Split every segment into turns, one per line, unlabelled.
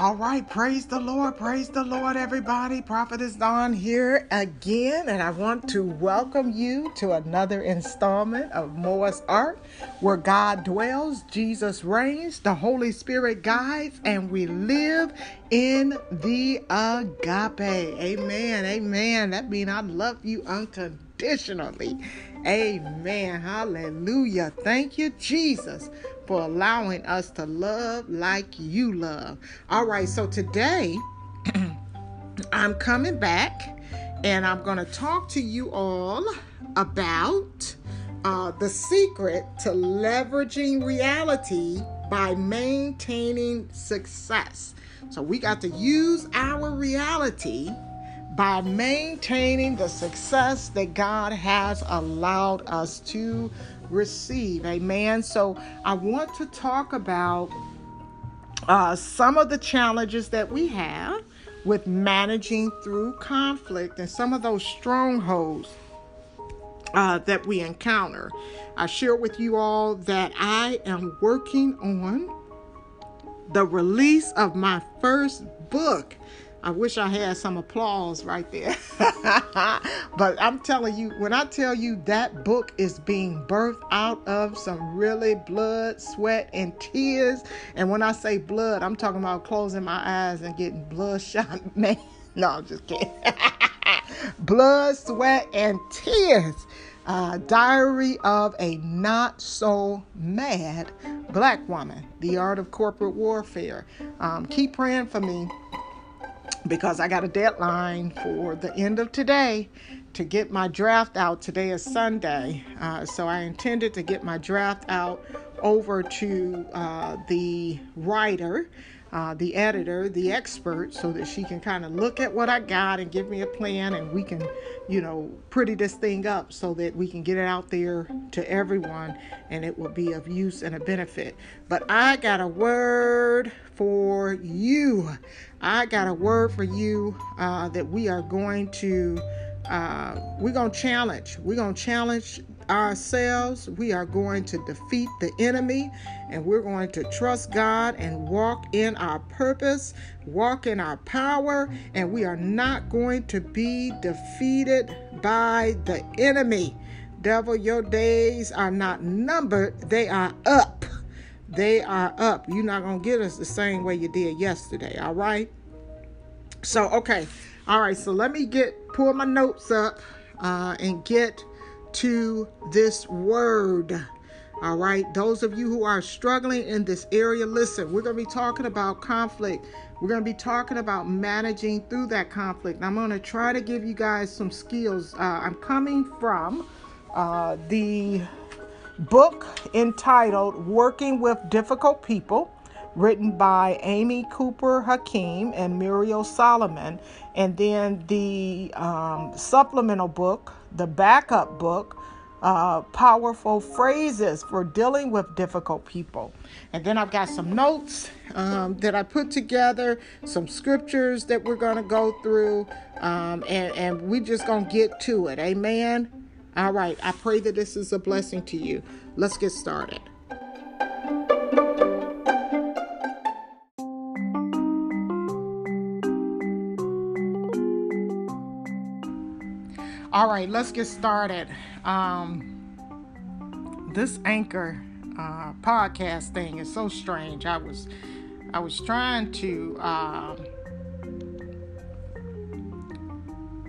All right, praise the Lord, praise the Lord, everybody. Prophet is on here again, and I want to welcome you to another installment of Moa's Art, where God dwells, Jesus reigns, the Holy Spirit guides, and we live in the agape. Amen, amen. That means I love you unconditionally. Amen. Hallelujah. Thank you, Jesus for allowing us to love like you love. All right, so today I'm coming back and I'm going to talk to you all about uh, the secret to leveraging reality by maintaining success. So we got to use our reality by maintaining the success that God has allowed us to receive. Amen. So I want to talk about uh, some of the challenges that we have with managing through conflict and some of those strongholds uh, that we encounter. I share with you all that I am working on the release of my first book. I wish I had some applause right there. but I'm telling you, when I tell you that book is being birthed out of some really blood, sweat, and tears. And when I say blood, I'm talking about closing my eyes and getting bloodshot. Man, no, I'm just kidding. blood, sweat, and tears. Uh, Diary of a Not So Mad Black Woman, The Art of Corporate Warfare. Um, keep praying for me because I got a deadline for the end of today to get my draft out. Today is Sunday, uh, so I intended to get my draft out over to uh, the writer uh, the editor, the expert, so that she can kind of look at what I got and give me a plan, and we can, you know, pretty this thing up so that we can get it out there to everyone and it will be of use and a benefit. But I got a word for you. I got a word for you uh, that we are going to. Uh, we're to challenge. We're to challenge ourselves. We are going to defeat the enemy and we're going to trust God and walk in our purpose, walk in our power, and we are not going to be defeated by the enemy. Devil, your days are not numbered, they are up. They are up. You're not going to get us the same way you did yesterday, all right? So, okay. All right, so let me get pull my notes up uh, and get to this word. All right, those of you who are struggling in this area, listen, we're going to be talking about conflict. We're going to be talking about managing through that conflict. I'm going to try to give you guys some skills. Uh, I'm coming from uh, the book entitled Working with Difficult People, written by Amy Cooper Hakim and Muriel Solomon. And then the um, supplemental book the backup book, uh, Powerful Phrases for Dealing with Difficult People. And then I've got some notes um, that I put together, some scriptures that we're going to go through, um, and, and we're just going to get to it. Amen. All right. I pray that this is a blessing to you. Let's get started. All right, let's get started. Um, this anchor uh, podcast thing is so strange. I was I was trying to uh,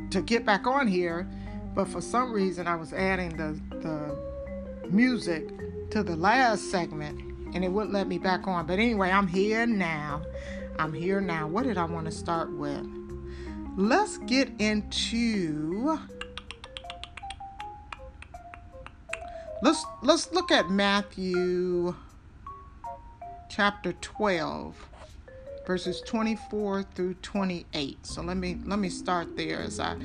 to get back on here, but for some reason I was adding the the music to the last segment, and it wouldn't let me back on. But anyway, I'm here now. I'm here now. What did I want to start with? Let's get into Let's let's look at Matthew chapter 12 verses 24 through 28. So let me let me start there as I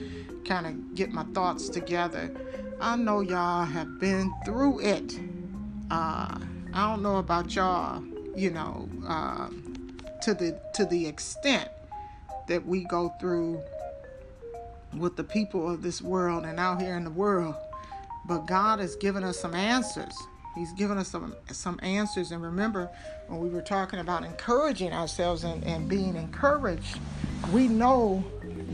kind of get my thoughts together. I know y'all have been through it. Uh, I don't know about y'all, you know, uh, to the to the extent that we go through with the people of this world and out here in the world but God has given us some answers. He's given us some some answers. And remember, when we were talking about encouraging ourselves and, and being encouraged, we know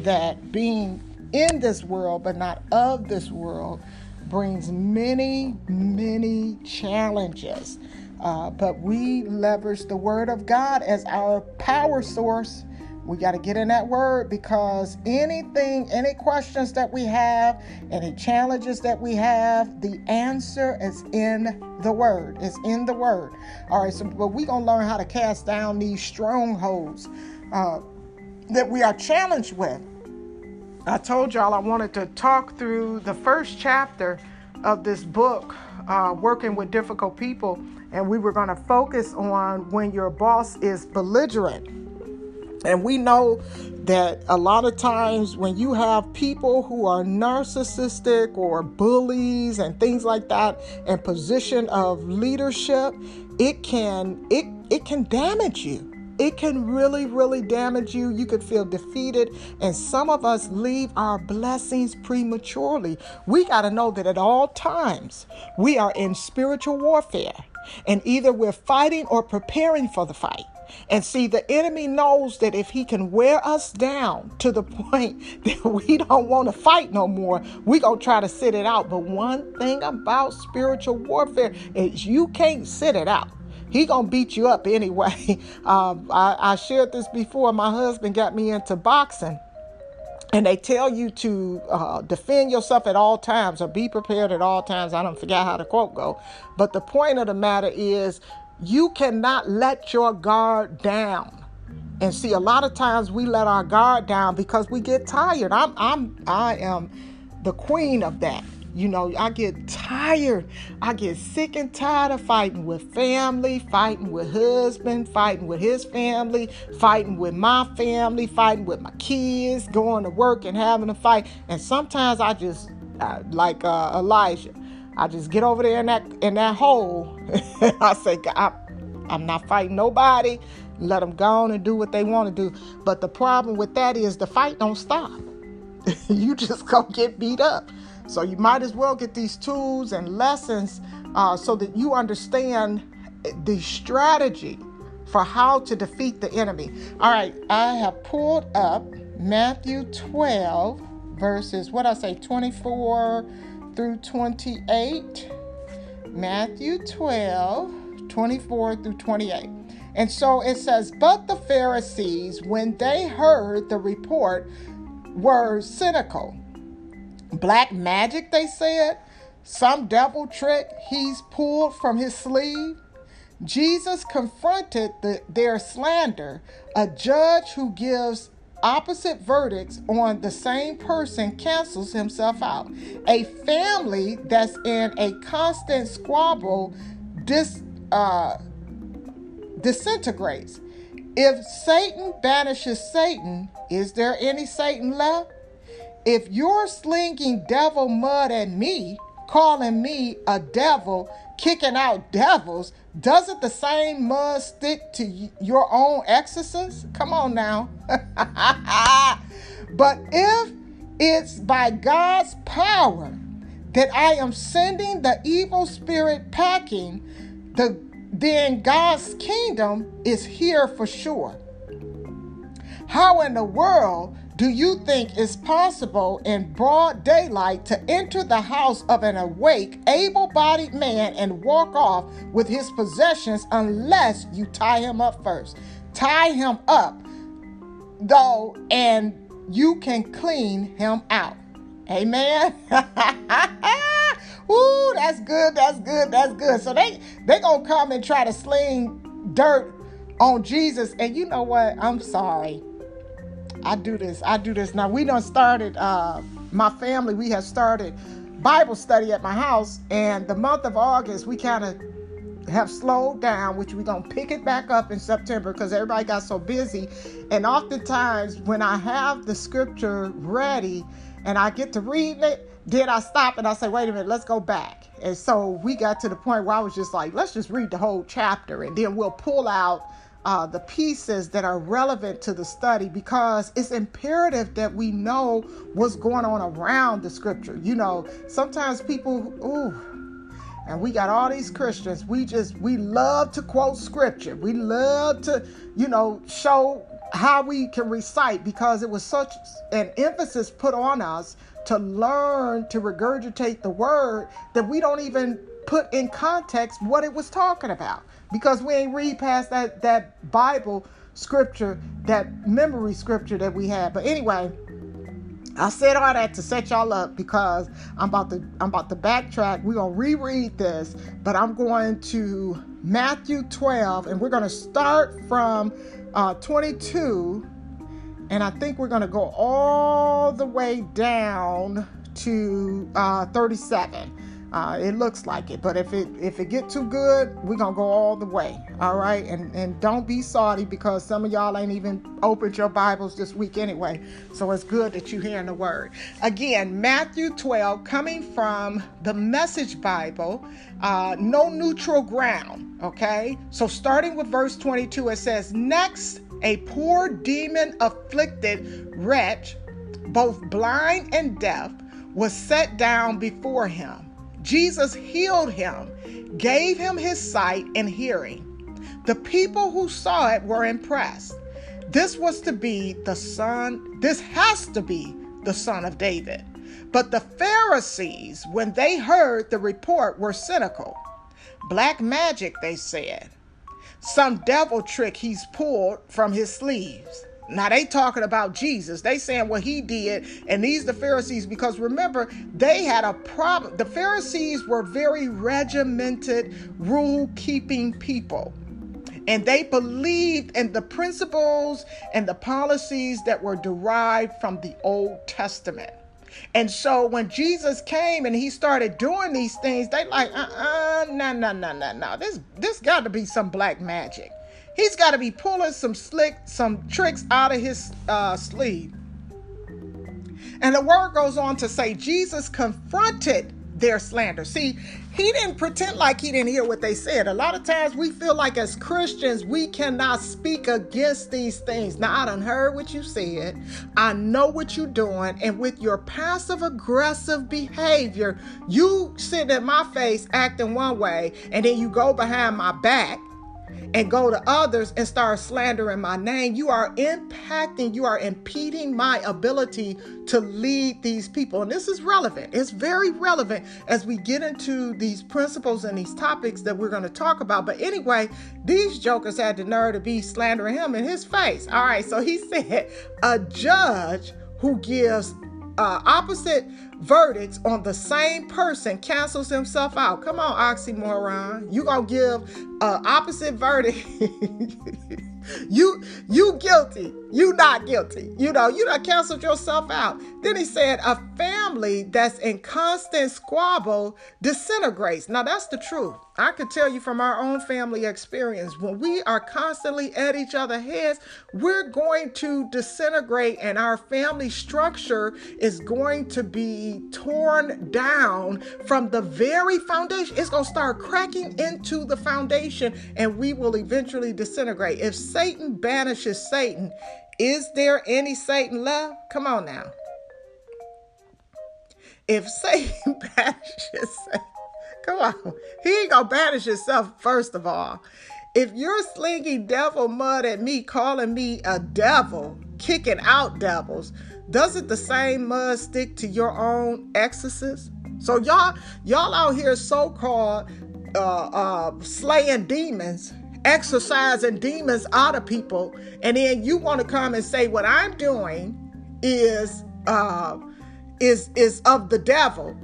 that being in this world but not of this world brings many, many challenges. Uh, but we leverage the Word of God as our power source. We got to get in that Word because anything, any questions that we have, any challenges that we have, the answer is in the Word. It's in the Word. All right, so but we're going to learn how to cast down these strongholds uh, that we are challenged with. I told y'all I wanted to talk through the first chapter of this book, uh, Working with Difficult People, and we were going to focus on when your boss is belligerent. And we know that a lot of times when you have people who are narcissistic or bullies and things like that in position of leadership, it can it it can damage you it can really, really damage you. You could feel defeated, and some of us leave our blessings prematurely. We got to know that at all times we are in spiritual warfare, and either we're fighting or preparing for the fight. And see, the enemy knows that if he can wear us down to the point that we don't want to fight no more, we going to try to sit it out. But one thing about spiritual warfare is you can't sit it out he gonna beat you up anyway. Um, I, I shared this before. My husband got me into boxing and they tell you to uh, defend yourself at all times or be prepared at all times. I don't forget how the quote go, but the point of the matter is you cannot let your guard down. And see, a lot of times we let our guard down because we get tired. I'm, I'm, I am the queen of that. You know, I get tired. I get sick and tired of fighting with family, fighting with husband, fighting with his family, fighting with my family, fighting with my kids, going to work and having a fight. And sometimes I just, uh, like uh, Elijah, I just get over there in that in that hole. I say, I'm, I'm not fighting nobody. Let them go on and do what they want to do. But the problem with that is the fight don't stop. you just go get beat up. So you might as well get these tools and lessons uh, so that you understand the strategy for how to defeat the enemy. All right, I have pulled up Matthew 12, verses, what I say, 24 through 28. Matthew 12, 24 through 28. And so it says, But the Pharisees, when they heard the report, were cynical Black magic, they said. Some devil trick he's pulled from his sleeve. Jesus confronted the, their slander. A judge who gives opposite verdicts on the same person cancels himself out. A family that's in a constant squabble dis, uh, disintegrates. If Satan banishes Satan, is there any Satan left? If you're slinging devil mud at me, calling me a devil, kicking out devils, doesn't the same mud stick to your own exorcist? Come on now. but if it's by God's power that I am sending the evil spirit packing, the, then God's kingdom is here for sure. How in the world do you think it's possible in broad daylight to enter the house of an awake, able bodied man and walk off with his possessions unless you tie him up first? Tie him up, though, and you can clean him out. Amen. Ooh, that's good, that's good, that's good. So they they gonna come and try to sling dirt on Jesus. And you know what? I'm sorry. I do this. I do this. Now we done started. Uh, my family. We have started Bible study at my house, and the month of August we kind of have slowed down, which we're gonna pick it back up in September because everybody got so busy. And oftentimes, when I have the scripture ready and I get to reading it, then I stop and I say, wait a minute, let's go back. And so we got to the point where I was just like, let's just read the whole chapter and then we'll pull out uh, the pieces that are relevant to the study because it's imperative that we know what's going on around the scripture. You know, sometimes people, ooh, And we got all these Christians. We just we love to quote scripture. We love to, you know, show how we can recite because it was such an emphasis put on us to learn to regurgitate the word that we don't even put in context what it was talking about because we ain't read past that that Bible scripture, that memory scripture that we had. But anyway, I said all that to set y'all up because I'm about to I'm about to backtrack. We're gonna reread this, but I'm going to Matthew 12, and we're gonna start from uh, 22, and I think we're gonna go all the way down to uh, 37. Uh, it looks like it, but if it if it get too good, we're gonna go all the way. All right, and and don't be salty because some of y'all ain't even opened your Bibles this week anyway. So it's good that you're hearing the word. Again, Matthew 12, coming from the Message Bible, uh, no neutral ground. Okay, so starting with verse 22, it says, "Next, a poor demon afflicted wretch, both blind and deaf, was set down before him." Jesus healed him, gave him his sight and hearing. The people who saw it were impressed. This was to be the son, this has to be the son of David. But the Pharisees, when they heard the report, were cynical. Black magic, they said. Some devil trick he's pulled from his sleeves. Now they talking about Jesus. They saying what he did, and these the Pharisees because remember they had a problem. The Pharisees were very regimented, rule-keeping people. And they believed in the principles and the policies that were derived from the Old Testament. And so when Jesus came and he started doing these things, they like, uh-uh, no, no, no, no, no. This this got to be some black magic. He's got to be pulling some slick, some tricks out of his uh, sleeve. And the word goes on to say Jesus confronted their slander. See, he didn't pretend like he didn't hear what they said. A lot of times we feel like as Christians, we cannot speak against these things. Now, I done heard what you said. I know what you're doing. And with your passive aggressive behavior, you sitting in my face acting one way, and then you go behind my back and go to others and start slandering my name, you are impacting, you are impeding my ability to lead these people. And this is relevant. It's very relevant as we get into these principles and these topics that we're going to talk about. But anyway, these jokers had the nerve to be slandering him in his face. All right, so he said, a judge who gives uh, opposite verdicts on the same person cancels himself out. Come on, oxymoron. You gonna give uh, opposite verdict. you you guilty. You not guilty. You know, you done canceled yourself out. Then he said, a family that's in constant squabble disintegrates. Now that's the truth. I could tell you from our own family experience, when we are constantly at each other's heads, we're going to disintegrate and our family structure is going to be torn down from the very foundation. It's going to start cracking into the foundation and we will eventually disintegrate. If Satan banishes Satan, is there any Satan left? Come on now. If Satan banishes Satan, come on. He ain't gonna banish himself, first of all. If you're slinging devil mud at me, calling me a devil, kicking out devils, doesn't the same mud stick to your own exorcist? So y'all, y'all out here so-called uh, uh, slaying demons, exorcising demons out of people, and then you want to come and say what I'm doing is uh, is is of the devil.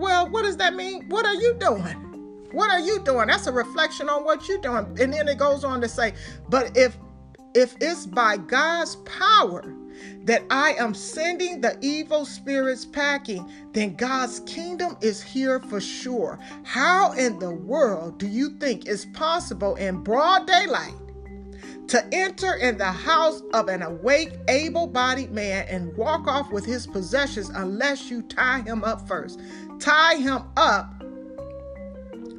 Well, what does that mean? What are you doing? What are you doing? That's a reflection on what you're doing. And then it goes on to say, but if if it's by God's power that I am sending the evil spirits packing, then God's kingdom is here for sure. How in the world do you think it's possible in broad daylight to enter in the house of an awake, able bodied man and walk off with his possessions unless you tie him up first? Tie him up.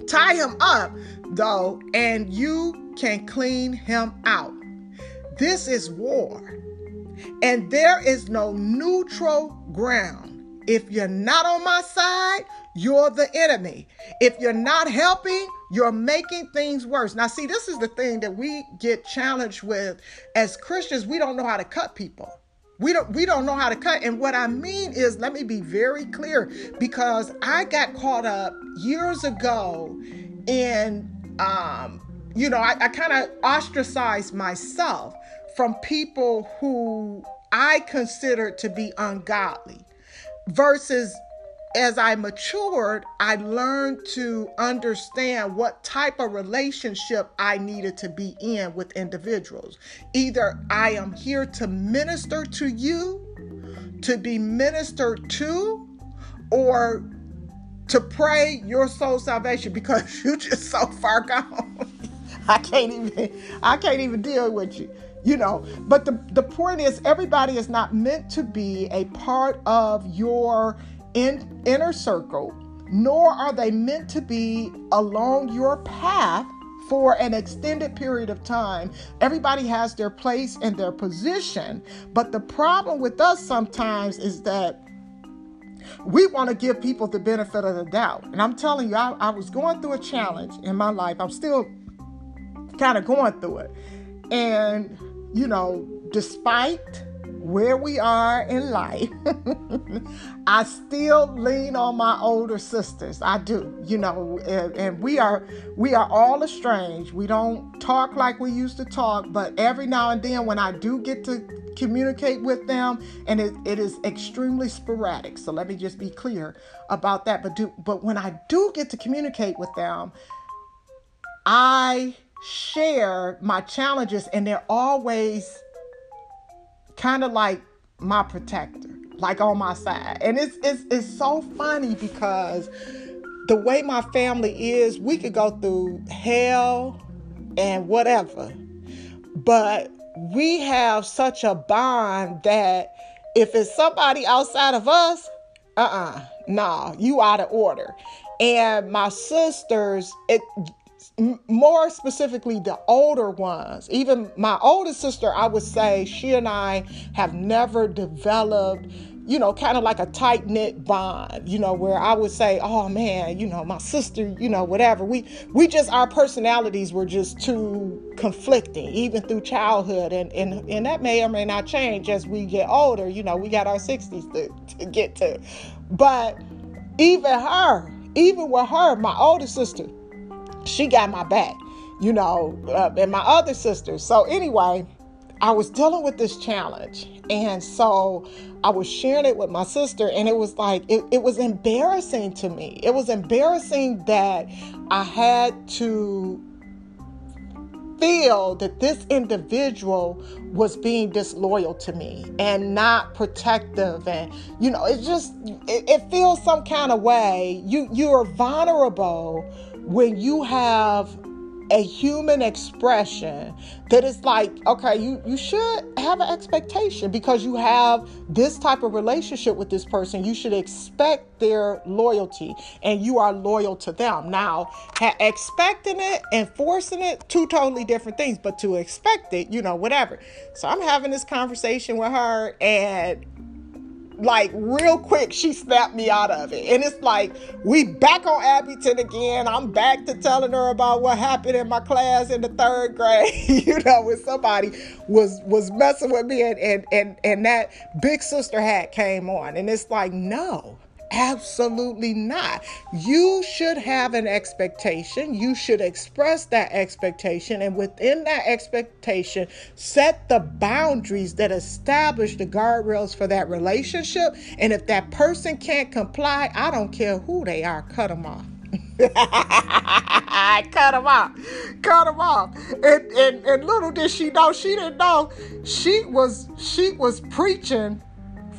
Tie him up, though, and you can clean him out. This is war. And there is no neutral ground. If you're not on my side, you're the enemy. If you're not helping, you're making things worse. Now, see, this is the thing that we get challenged with as Christians. We don't know how to cut people. We don't we don't know how to cut. And what I mean is, let me be very clear, because I got caught up years ago in um, you know, I, I kind of ostracized myself from people who I considered to be ungodly versus as I matured, I learned to understand what type of relationship I needed to be in with individuals. Either I am here to minister to you, to be ministered to, or to pray your soul salvation because you're just so far gone. I can't even I can't even deal with you. You know, but the, the point is everybody is not meant to be a part of your in, inner circle, nor are they meant to be along your path for an extended period of time. Everybody has their place and their position, but the problem with us sometimes is that we want to give people the benefit of the doubt. And I'm telling you, I, I was going through a challenge in my life. I'm still kind of going through it. And, you know, despite where we are in life, I still lean on my older sisters. I do, you know, and, and, we are we are all estranged. We don't talk like we used to talk, but every now and then when I do get to communicate with them, and it, it is extremely sporadic. So let me just be clear about that. But do but when I do get to communicate with them, I share my challenges, and they're always kind of like my protector, like on my side. And it's it's it's so funny because the way my family is, we could go through hell and whatever. But we have such a bond that if it's somebody outside of us, uh-uh, nah, you out of order. And my sisters, it more specifically the older ones. Even my older sister i would say she and i have never developed you know kind of like a tight knit bond you know where i would say oh man you know my sister you know whatever. We we just our personalities were just too conflicting even through childhood and and, and that may or may not change as we get older you know we got our 60s to, to get to. But even her even with her my older sister she got my back, you know, uh, and my other sisters. So, anyway, I was dealing with this challenge. And so I was sharing it with my sister, and it was like, it, it was embarrassing to me. It was embarrassing that I had to feel that this individual was being disloyal to me and not protective and you know it just it, it feels some kind of way you you're vulnerable when you have a human expression that is like okay you you should have an expectation because you have this type of relationship with this person. You should expect their loyalty and you are loyal to them. Now ha- expecting it and forcing it two totally different things but to expect it you know whatever. So i'm having this conversation with her and like real quick she snapped me out of it. And it's like we back on abington again. I'm back to telling her about what happened in my class in the third grade. You know when somebody was was messing with me and and and, and that big sister hat came on. And it's like no Absolutely not. You should have an expectation. You should express that expectation. And within that expectation, set the boundaries that establish the guardrails for that relationship. And if that person can't comply, I don't care who they are, cut them off. cut them off. Cut them off. And, and, and little did she know, she didn't know she was she was preaching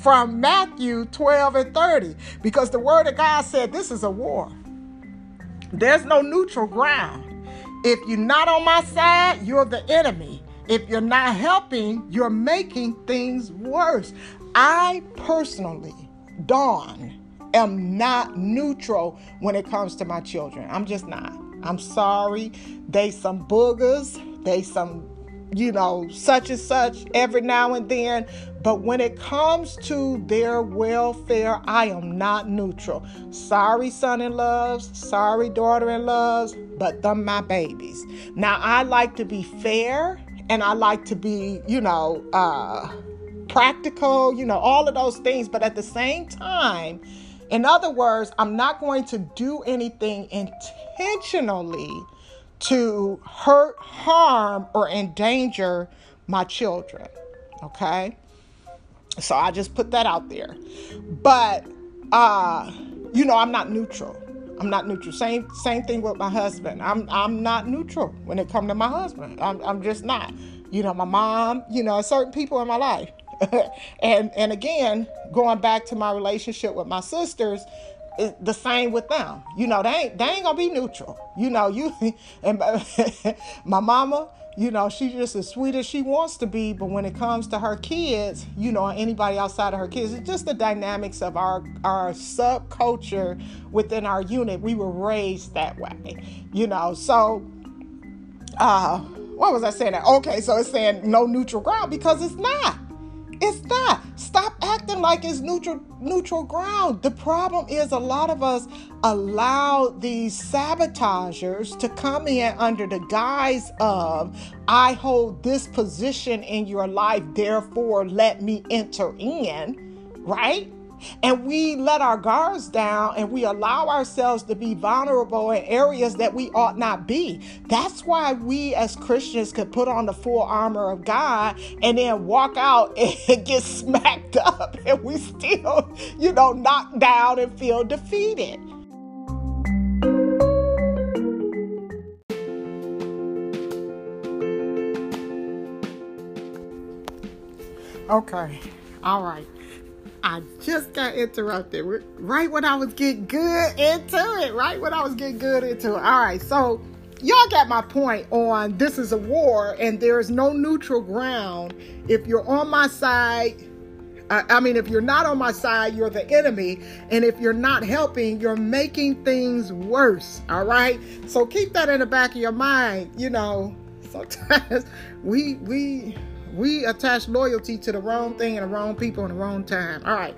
from Matthew 12 and 30 because the word of God said this is a war. There's no neutral ground. If you're not on my side, you're the enemy. If you're not helping, you're making things worse. I personally, Dawn, am not neutral when it comes to my children. I'm just not. I'm sorry. They some boogers. They some you know, such and such every now and then. But when it comes to their welfare, I am not neutral. Sorry, son in loves, sorry, daughter in loves, but them my babies. Now, I like to be fair and I like to be, you know, uh, practical, you know, all of those things. But at the same time, in other words, I'm not going to do anything intentionally to hurt, harm, or endanger my children. Okay? So I just put that out there. But uh, you know, I'm not neutral. I'm not neutral. Same same thing with my husband. I'm I'm not neutral when it comes to my husband. I'm I'm just not. You know, my mom, you know, certain people in my life. and and again, going back to my relationship with my sisters, the same with them. You know, they ain't they ain't gonna be neutral. You know, you and my mama, you know, she's just as sweet as she wants to be, but when it comes to her kids, you know, anybody outside of her kids, it's just the dynamics of our our subculture within our unit. We were raised that way, you know. So, uh, what was I saying? Okay, so it's saying no neutral ground because it's not. It's not. Stop acting like it's neutral neutral ground. The problem is a lot of us allow these sabotagers to come in under the guise of I hold this position in your life, therefore let me enter in, right? And we let our guards down and we allow ourselves to be vulnerable in areas that we ought not be. That's why we as Christians could put on the full armor of God and then walk out and get smacked up and we still, you know, knocked down and feel defeated. Okay. All right. I just got interrupted right when I was getting good into it. Right when I was getting good into it. All right, so y'all got my point on this is a war and there is no neutral ground. If you're on my side, I mean, if you're not on my side, you're the enemy. And if you're not helping, you're making things worse. All right. So keep that in the back of your mind. You know, sometimes we, we, we attach loyalty to the wrong thing and the wrong people in the wrong time. All right.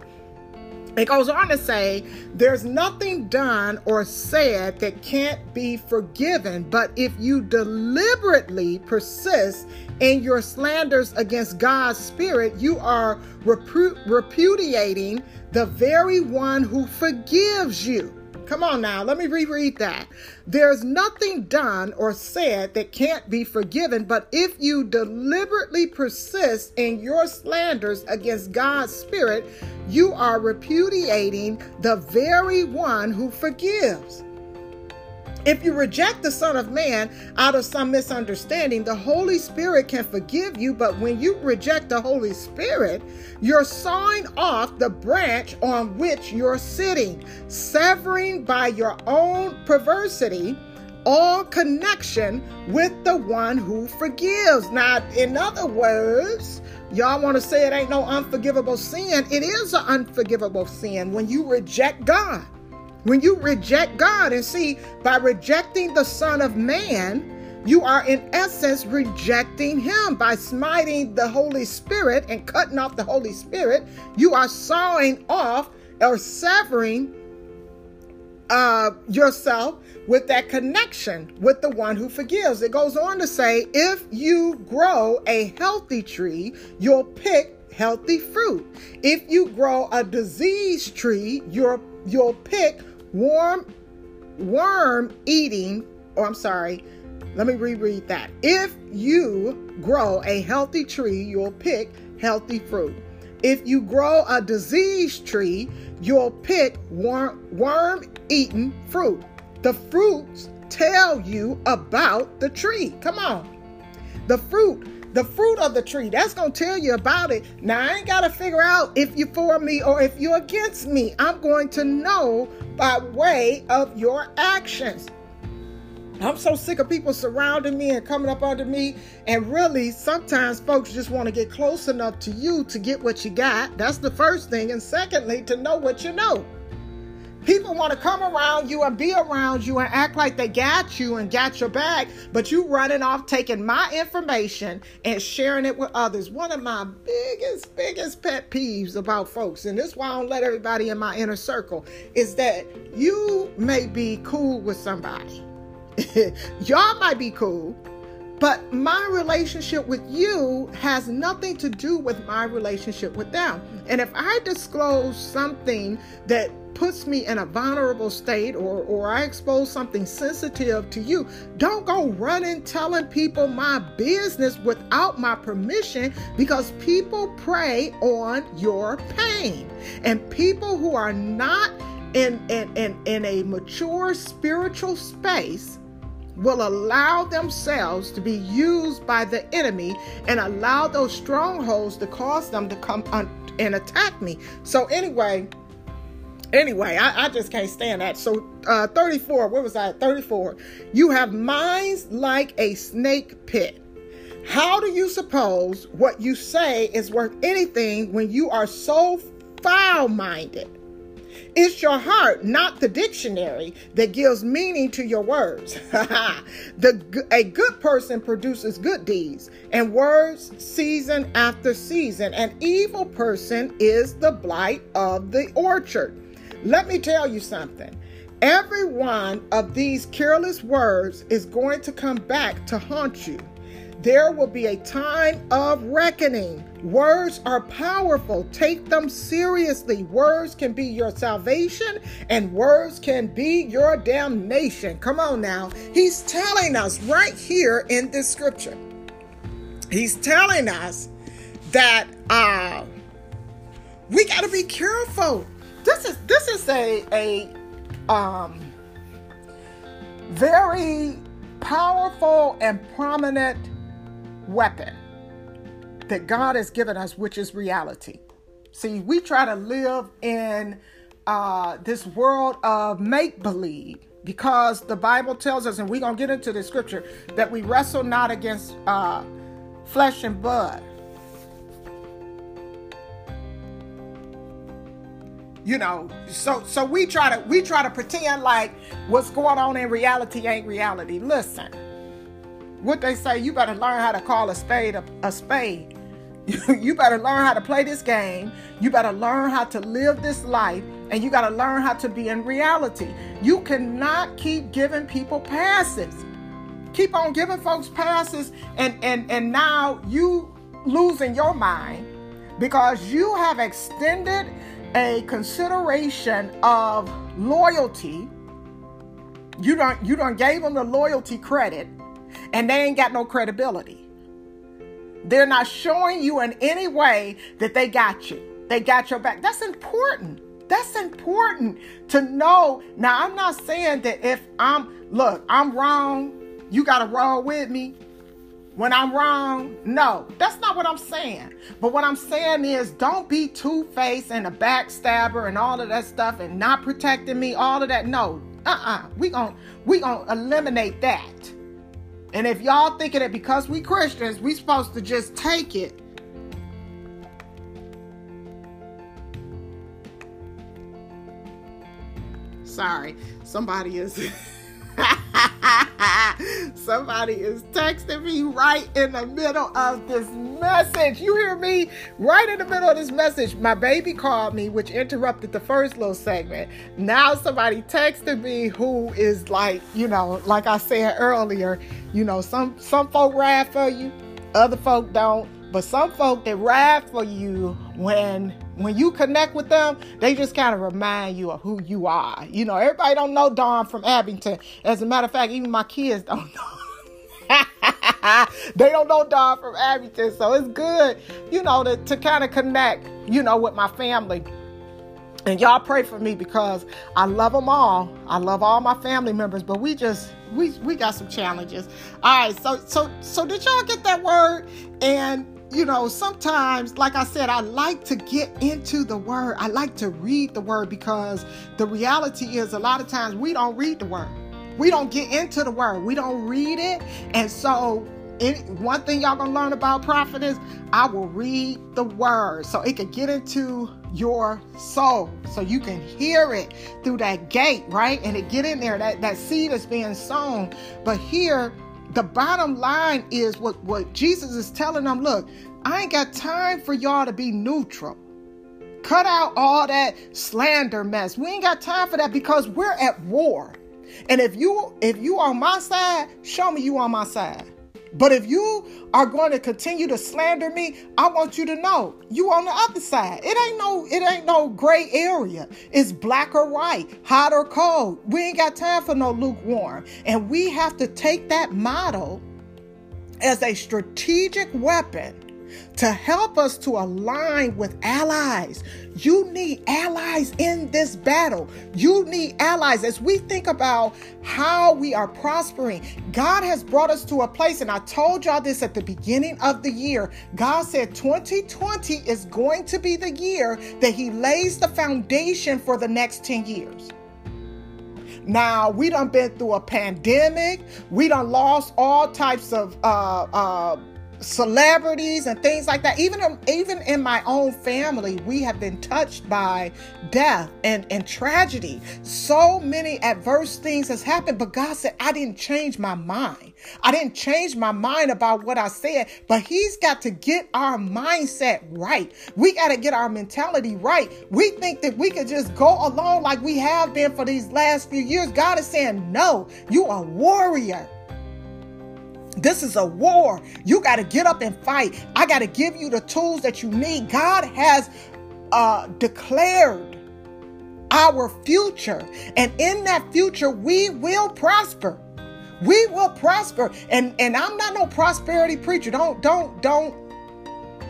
It goes on to say, there's nothing done or said that can't be forgiven, but if you deliberately persist in your slanders against God's Spirit, you are repu- repudiating the very one who forgives you. Come on now, let me reread that. There's nothing done or said that can't be forgiven, but if you deliberately persist in your slanders against God's Spirit, you are repudiating the very one who forgives. If you reject the Son of Man out of some misunderstanding, the Holy Spirit can forgive you, but when you reject the Holy Spirit, you're sawing off the branch on which you're sitting, severing by your own perversity all connection with the one who forgives. Now, in other words, y'all want to say it ain't no unforgivable sin. It is an unforgivable sin when you reject God. When you reject God, and see, by rejecting the Son of Man, you are in essence rejecting Him by smiting the Holy Spirit and cutting off the Holy Spirit. You are sawing off or severing uh, yourself with that connection with the one who forgives. It goes on to say, if you grow a healthy tree, you'll pick healthy fruit. If you grow a diseased tree, you're, you'll pick warm worm eating, or I'm sorry, let me reread that. If you grow a healthy tree, you'll pick healthy fruit. If you grow a diseased tree, you'll pick worm, worm eaten fruit. The fruits tell you about the tree. Come on. The fruit the fruit of the tree. That's going to tell you about it. Now, I ain't got to figure out if you're for me or if you're against me. I'm going to know by way of your actions. I'm so sick of people surrounding me and coming up under me. And really, sometimes folks just want to get close enough to you to get what you got. That's the first thing. And secondly, to know what you know. People want to come around you and be around you and act like they got you and got your back, but you running off taking my information and sharing it with others. One of my biggest, biggest pet peeves about folks, and this is why I don't let everybody in my inner circle, is that you may be cool with somebody. Y'all might be cool, but my relationship with you has nothing to do with my relationship with them. And if I disclose something that puts me in a vulnerable state or, or I expose something sensitive to you, don't go running telling people my business without my permission because people prey on your pain. And people who are not in, in, in, in a mature spiritual space will allow themselves to be used by the enemy and allow those strongholds to cause them to come and attack me. So, anyway, anyway, I, I just can't stand that. So, uh, 34, where was I? 34. You have minds like a snake pit. How do you suppose what you say is worth anything when you are so foul minded? It's your heart, not the dictionary, that gives meaning to your words. the, a good person produces good deeds and words season after season. An evil person is the blight of the orchard. Let me tell you something. Every one of these careless words is going to come back to haunt you. There will be a time of reckoning. Words are powerful. Take them seriously. Words can be your salvation and words can be your damnation. Come on now. He's telling us right here in this scripture. He's telling us that uh, we got to be careful. This is this is a a um, very powerful and prominent weapon that God has given us, which is reality. See, we try to live in uh, this world of make believe because the Bible tells us, and we're going to get into the scripture, that we wrestle not against uh, flesh and blood. You know, so so we try to we try to pretend like what's going on in reality ain't reality. Listen, what they say, you better learn how to call a spade a, a spade. you better learn how to play this game. You better learn how to live this life. And you got to learn how to be in reality. You cannot keep giving people passes. Keep on giving folks passes, and, and, and now you losing your mind because you have extended a consideration of loyalty. You don't you don't gave them the loyalty credit and they ain't got no credibility. They're not showing you in any way that they got you. They got your back. That's important. That's important to know. Now, I'm not saying that if I'm, look, I'm wrong, you got to roll with me when I'm wrong. No, that's not what I'm saying. But what I'm saying is don't be two faced and a backstabber and all of that stuff and not protecting me, all of that. No, uh uh-uh. uh. We going we gonna eliminate that. And if y'all thinking that because we Christians, we supposed to just take it. Sorry, somebody is Somebody is texting me right in the middle of this message. You hear me? Right in the middle of this message. My baby called me, which interrupted the first little segment. Now somebody texted me who is like, you know, like I said earlier, you know, some some folk ride for you, other folk don't. But some folk that ride for you when when you connect with them, they just kind of remind you of who you are. You know, everybody don't know Dawn from Abington. As a matter of fact, even my kids don't know. they don't know Dawn from Abington. So it's good, you know, to, to kind of connect, you know, with my family. And y'all pray for me because I love them all. I love all my family members, but we just we we got some challenges. All right, so so so did y'all get that word? And you know, sometimes, like I said, I like to get into the word. I like to read the word because the reality is a lot of times we don't read the word. We don't get into the word. We don't read it. And so any, one thing y'all gonna learn about prophet is I will read the word so it can get into your soul so you can hear it through that gate, right? And it get in there. That, that seed is being sown. But here, the bottom line is what, what Jesus is telling them look, I ain't got time for y'all to be neutral. Cut out all that slander mess. We ain't got time for that because we're at war. And if you if you on my side, show me you on my side. But if you are going to continue to slander me, I want you to know you on the other side. It ain't no it ain't no gray area. It's black or white, hot or cold. We ain't got time for no lukewarm. And we have to take that model as a strategic weapon to help us to align with allies. You need allies in this battle. You need allies. As we think about how we are prospering, God has brought us to a place, and I told y'all this at the beginning of the year. God said 2020 is going to be the year that He lays the foundation for the next 10 years. Now we done been through a pandemic. We done lost all types of uh, uh, celebrities and things like that. Even um, even in my own family we have been touched by death and and tragedy. So many adverse things has happened but god said i didn't change my mind. I didn't change my mind about what i said. But he's got to get our mindset right. We got to get our mentality right. We think that we could just go along like we have been for these last few years. God is saying no you are a warrior this is a war. You got to get up and fight. I got to give you the tools that you need. God has uh, declared our future, and in that future, we will prosper. We will prosper. And and I'm not no prosperity preacher. Don't don't don't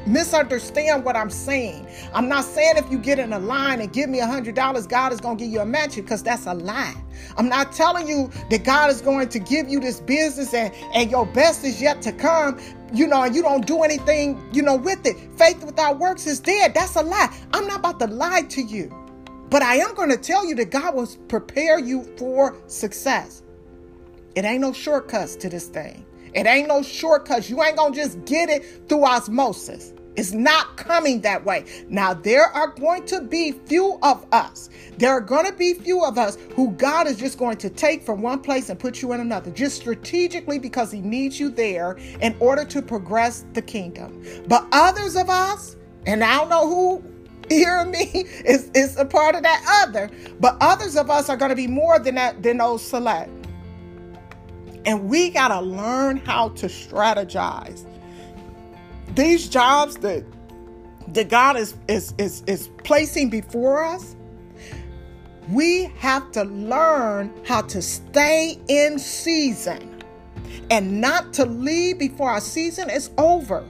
misunderstand what I'm saying. I'm not saying if you get in a line and give me a hundred dollars, God is gonna give you a mansion because that's a lie. I'm not telling you that God is going to give you this business and, and your best is yet to come, you know, and you don't do anything, you know, with it. Faith without works is dead. That's a lie. I'm not about to lie to you. But I am going to tell you that God will prepare you for success. It ain't no shortcuts to this thing. It ain't no shortcuts. You ain't going to just get it through osmosis. It's not coming that way. Now, there are going to be few of us. There are going to be few of us who God is just going to take from one place and put you in another, just strategically because He needs you there in order to progress the kingdom. But others of us, and I don't know who hear me is, is a part of that other, but others of us are going to be more than that than those select. And we got to learn how to strategize these jobs that that God is is is, is placing before us, we have to learn how to stay in season and not to leave before our season is over.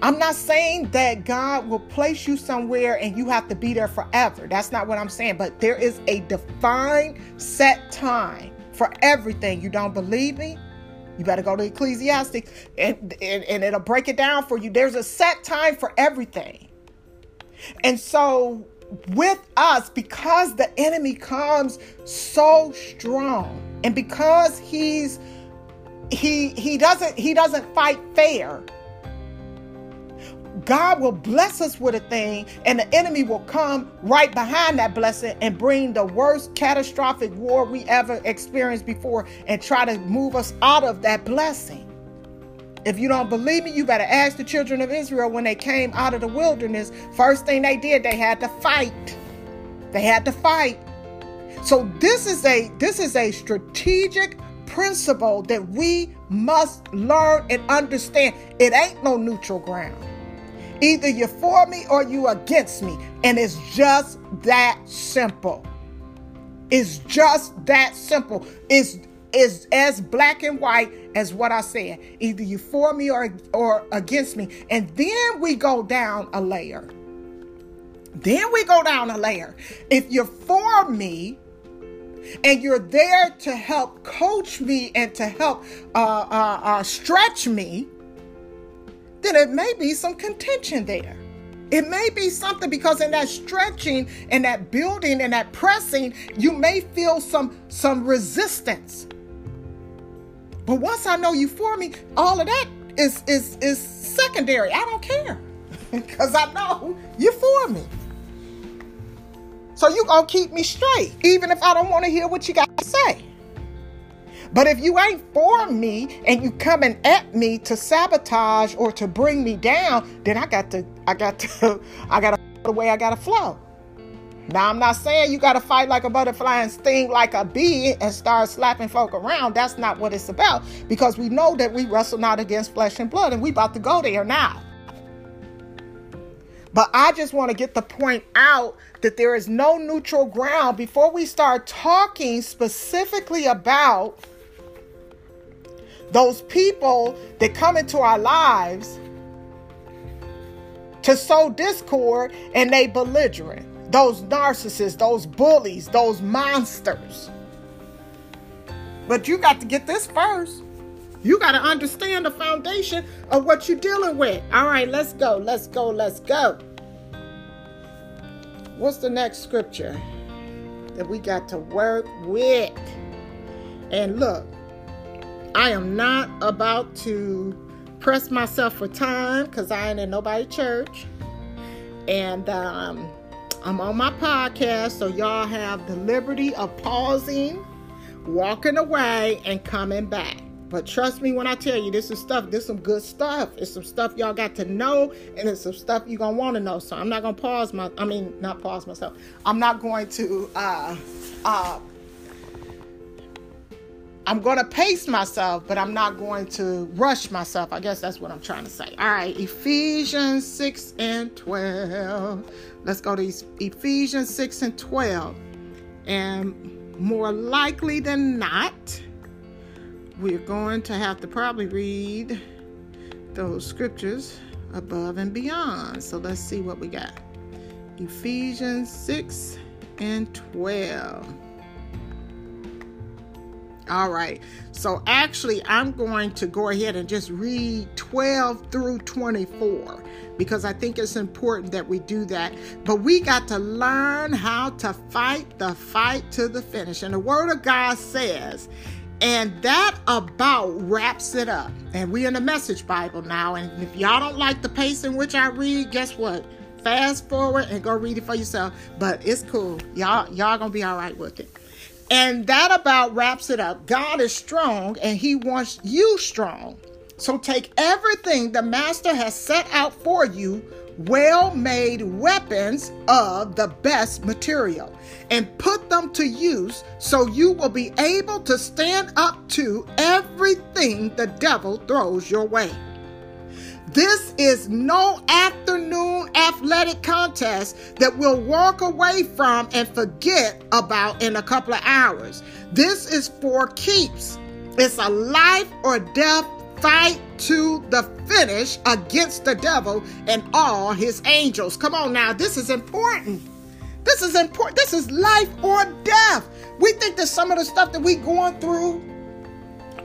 I'm not saying that God will place you somewhere and you have to be there forever. That's not what I'm saying. But there is a defined set time for everything. You don't believe me? You better go to Ecclesiastic and, and, and it'll break it down for you. There's a set time for everything. And so with us, because the enemy comes so strong, and because he's he he doesn't he doesn't fight fair God will bless us with a thing, and the enemy will come right behind that blessing and bring the worst catastrophic war we ever experienced before and try to move us out of that blessing. If you don't believe me, you better ask the children of Israel when they came out of the wilderness. First thing they did, they had to fight. They had to fight. So this is a this is a strategic principle that we must learn and understand. It ain't no neutral ground. Either you're for me or you're against me. And it's just that simple. It's just that simple. It's is as black and white as what I said. Either you're for me or or against me. And then we go down a layer. Then we go down a layer. If you're for me, and you're there to help coach me and to help uh, uh, uh, stretch me, then it may be some contention there. It may be something because in that stretching and that building and that pressing, you may feel some some resistance. But once I know you for me, all of that is is is secondary. I don't care. because I know you're for me. So you gonna keep me straight, even if I don't want to hear what you got to say. But if you ain't for me and you coming at me to sabotage or to bring me down, then I got to, I got to, I got to the way I got to flow. Now I'm not saying you got to fight like a butterfly and sting like a bee and start slapping folk around. That's not what it's about because we know that we wrestle not against flesh and blood and we about to go there now. But I just want to get the point out that there is no neutral ground before we start talking specifically about those people that come into our lives to sow discord and they belligerent. Those narcissists, those bullies, those monsters. But you got to get this first. You got to understand the foundation of what you're dealing with. All right, let's go. Let's go. Let's go. What's the next scripture that we got to work with? And look, I am not about to press myself for time because I ain't in nobody church. And um, I'm on my podcast, so y'all have the liberty of pausing, walking away, and coming back. But trust me when I tell you, this is stuff, this is some good stuff. It's some stuff y'all got to know, and it's some stuff you're gonna want to know. So I'm not gonna pause my I mean not pause myself. I'm not going to uh uh I'm going to pace myself, but I'm not going to rush myself. I guess that's what I'm trying to say. All right, Ephesians 6 and 12. Let's go to Ephesians 6 and 12. And more likely than not, we're going to have to probably read those scriptures above and beyond. So let's see what we got. Ephesians 6 and 12. All right. So actually, I'm going to go ahead and just read 12 through 24 because I think it's important that we do that. But we got to learn how to fight the fight to the finish. And the Word of God says, and that about wraps it up. And we in the Message Bible now. And if y'all don't like the pace in which I read, guess what? Fast forward and go read it for yourself. But it's cool. Y'all, y'all gonna be all right with it. And that about wraps it up. God is strong and he wants you strong. So take everything the master has set out for you, well made weapons of the best material, and put them to use so you will be able to stand up to everything the devil throws your way. This is no afternoon athletic contest that we'll walk away from and forget about in a couple of hours. This is for keeps. It's a life or death fight to the finish against the devil and all his angels. Come on now, this is important. This is important. This is life or death. We think that some of the stuff that we're going through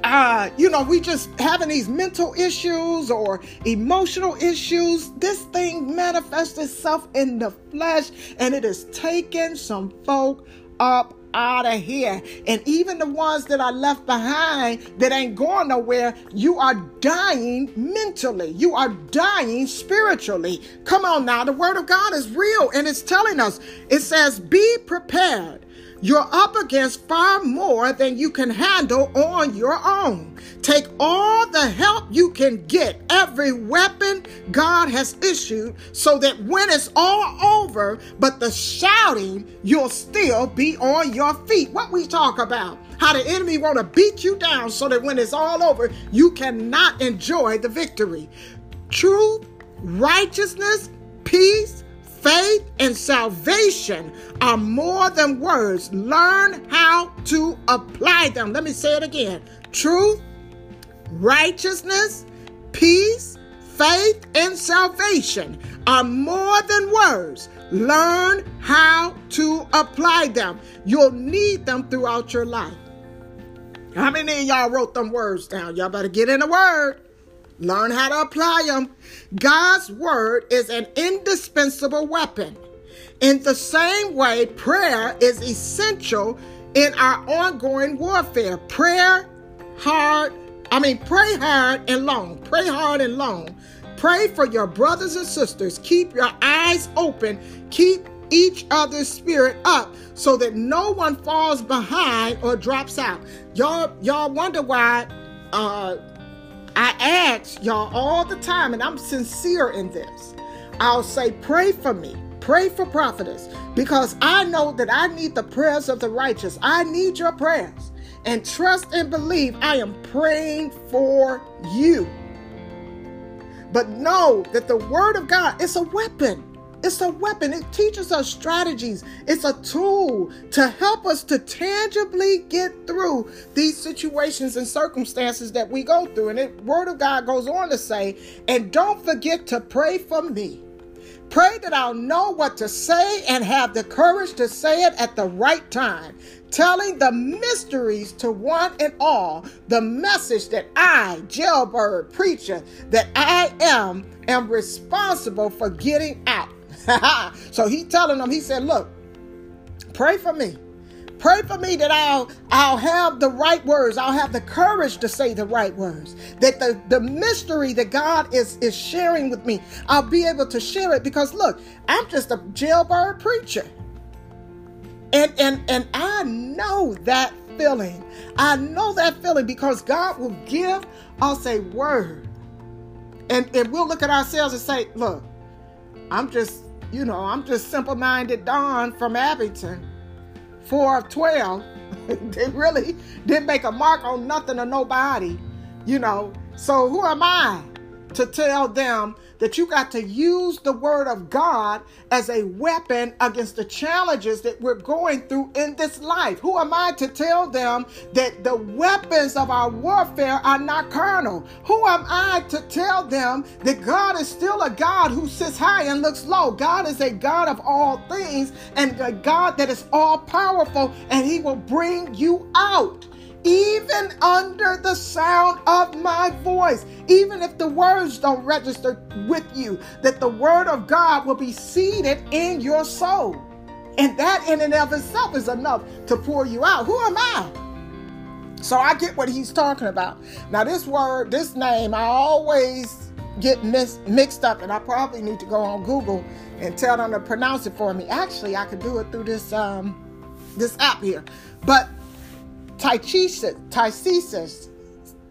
uh, you know, we just having these mental issues or emotional issues. This thing manifests itself in the flesh and it is taking some folk up out of here. And even the ones that are left behind that ain't going nowhere, you are dying mentally. You are dying spiritually. Come on now. The word of God is real and it's telling us, it says, be prepared you're up against far more than you can handle on your own. Take all the help you can get, every weapon God has issued, so that when it's all over, but the shouting, you'll still be on your feet. What we talk about how the enemy want to beat you down so that when it's all over, you cannot enjoy the victory. Truth, righteousness, peace, Faith and salvation are more than words. Learn how to apply them. Let me say it again truth, righteousness, peace, faith, and salvation are more than words. Learn how to apply them. You'll need them throughout your life. How many of y'all wrote them words down? Y'all better get in the word. Learn how to apply them. God's word is an indispensable weapon. In the same way, prayer is essential in our ongoing warfare. Prayer hard, I mean, pray hard and long. Pray hard and long. Pray for your brothers and sisters. Keep your eyes open. Keep each other's spirit up so that no one falls behind or drops out. Y'all, y'all wonder why uh, I ask y'all all the time, and I'm sincere in this. I'll say, pray for me. Pray for prophetess because I know that I need the prayers of the righteous. I need your prayers. And trust and believe I am praying for you. But know that the word of God is a weapon. It's a weapon. It teaches us strategies. It's a tool to help us to tangibly get through these situations and circumstances that we go through. And the Word of God goes on to say, and don't forget to pray for me. Pray that I'll know what to say and have the courage to say it at the right time, telling the mysteries to one and all, the message that I, jailbird preacher, that I am, am responsible for getting out. so he telling them, he said, look, pray for me. Pray for me that I'll I'll have the right words. I'll have the courage to say the right words. That the, the mystery that God is, is sharing with me, I'll be able to share it because look, I'm just a jailbird preacher. And and and I know that feeling. I know that feeling because God will give us a word. And, and we'll look at ourselves and say, look, I'm just you know, I'm just simple minded Don from Abington, four of 12. they really didn't make a mark on nothing or nobody, you know. So who am I to tell them that you got to use the word of God as a weapon against the challenges that we're going through in this life. Who am I to tell them that the weapons of our warfare are not carnal? Who am I to tell them that God is still a God who sits high and looks low? God is a God of all things and a God that is all powerful and he will bring you out even under the sound of my voice, even if the words don't register with you, that the word of God will be seated in your soul. And that in and of itself is enough to pour you out. Who am I? So I get what he's talking about. Now, this word, this name, I always get mis- mixed up, and I probably need to go on Google and tell them to pronounce it for me. Actually, I could do it through this um this app here. But Tychesis,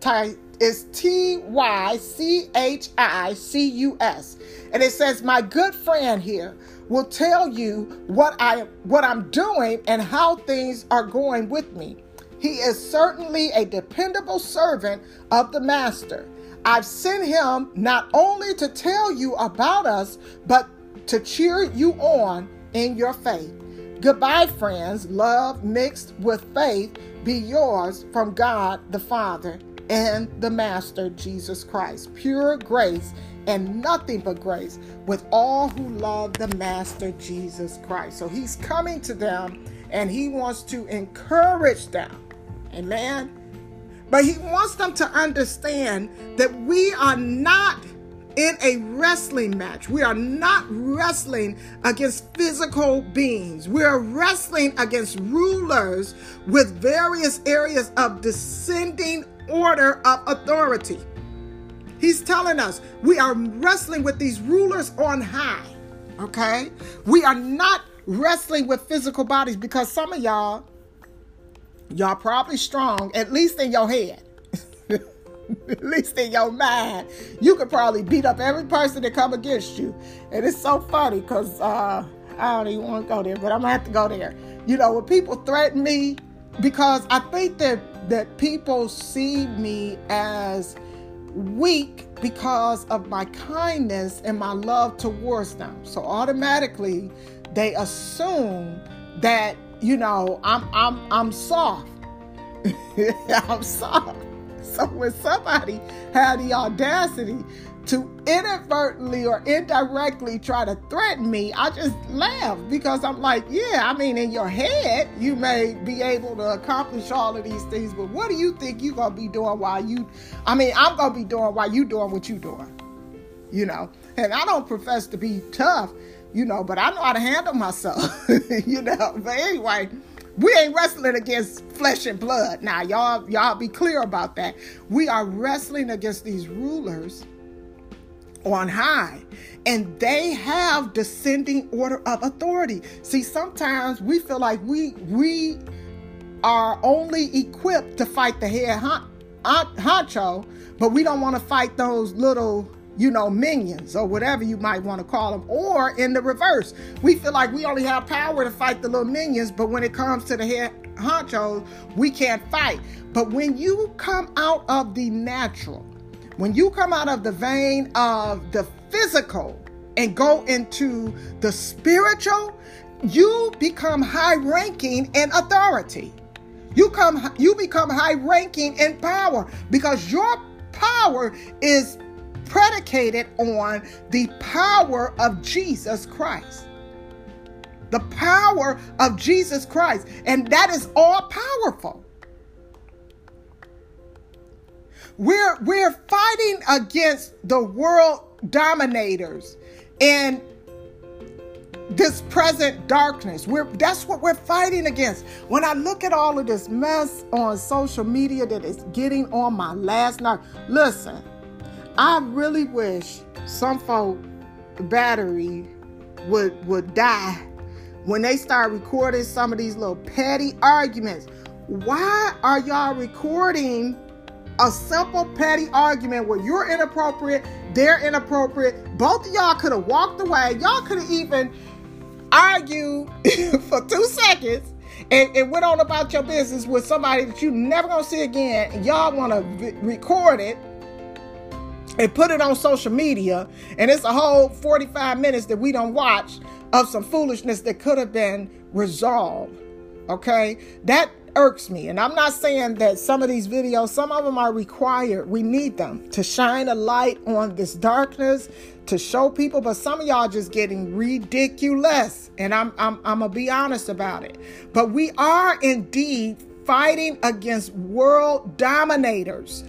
Ty is T Y C H I C U S. And it says, My good friend here will tell you what I what I'm doing and how things are going with me. He is certainly a dependable servant of the master. I've sent him not only to tell you about us, but to cheer you on in your faith. Goodbye, friends. Love mixed with faith be yours from God the Father and the Master Jesus Christ. Pure grace and nothing but grace with all who love the Master Jesus Christ. So he's coming to them and he wants to encourage them. Amen. But he wants them to understand that we are not in a wrestling match. We are not wrestling against physical beings. We are wrestling against rulers with various areas of descending order of authority. He's telling us we are wrestling with these rulers on high. Okay? We are not wrestling with physical bodies because some of y'all, y'all probably strong, at least in your head. at least in your mind, you could probably beat up every person that come against you. And it's so funny because uh, I don't even want to go there, but I'm gonna have to go there. You know, when people threaten me, because I think that that people see me as weak because of my kindness and my love towards them. So automatically they assume that, you know, I'm I'm I'm soft. I'm soft. So when somebody had the audacity to inadvertently or indirectly try to threaten me, I just laugh because I'm like, yeah, I mean, in your head, you may be able to accomplish all of these things, but what do you think you're going to be doing while you, I mean, I'm to be doing while you doing what you doing, you know? And I don't profess to be tough, you know, but I know how to handle myself, you know? But anyway, we ain't wrestling against flesh and blood. Now, y'all, y'all be clear about that. We are wrestling against these rulers on high and they have descending order of authority. See, sometimes we feel like we we are only equipped to fight the head honcho, but we don't want to fight those little you know, minions or whatever you might want to call them, or in the reverse. We feel like we only have power to fight the little minions, but when it comes to the head honchos, we can't fight. But when you come out of the natural, when you come out of the vein of the physical and go into the spiritual, you become high ranking in authority. You come you become high ranking in power because your power is predicated on the power of Jesus Christ. The power of Jesus Christ, and that is all powerful. We're we're fighting against the world dominators and this present darkness. We're that's what we're fighting against. When I look at all of this mess on social media that is getting on my last night, listen, I really wish some folk battery would would die when they start recording some of these little petty arguments. Why are y'all recording a simple petty argument where you're inappropriate, they're inappropriate? Both of y'all could have walked away. Y'all could have even argued for two seconds and, and, went on about your business with somebody that you never gonna see again. Y'all wanna v- record it and put it on social media, and it's a whole 45 minutes that we don't watch of some foolishness that could have been resolved. Okay, that irks me. And I'm not saying that some of these videos, some of them are required. We need them to shine a light on this darkness, to show people, but some of y'all just getting ridiculous. And I'm I'm I'm gonna be honest about it. But we are indeed fighting against world dominators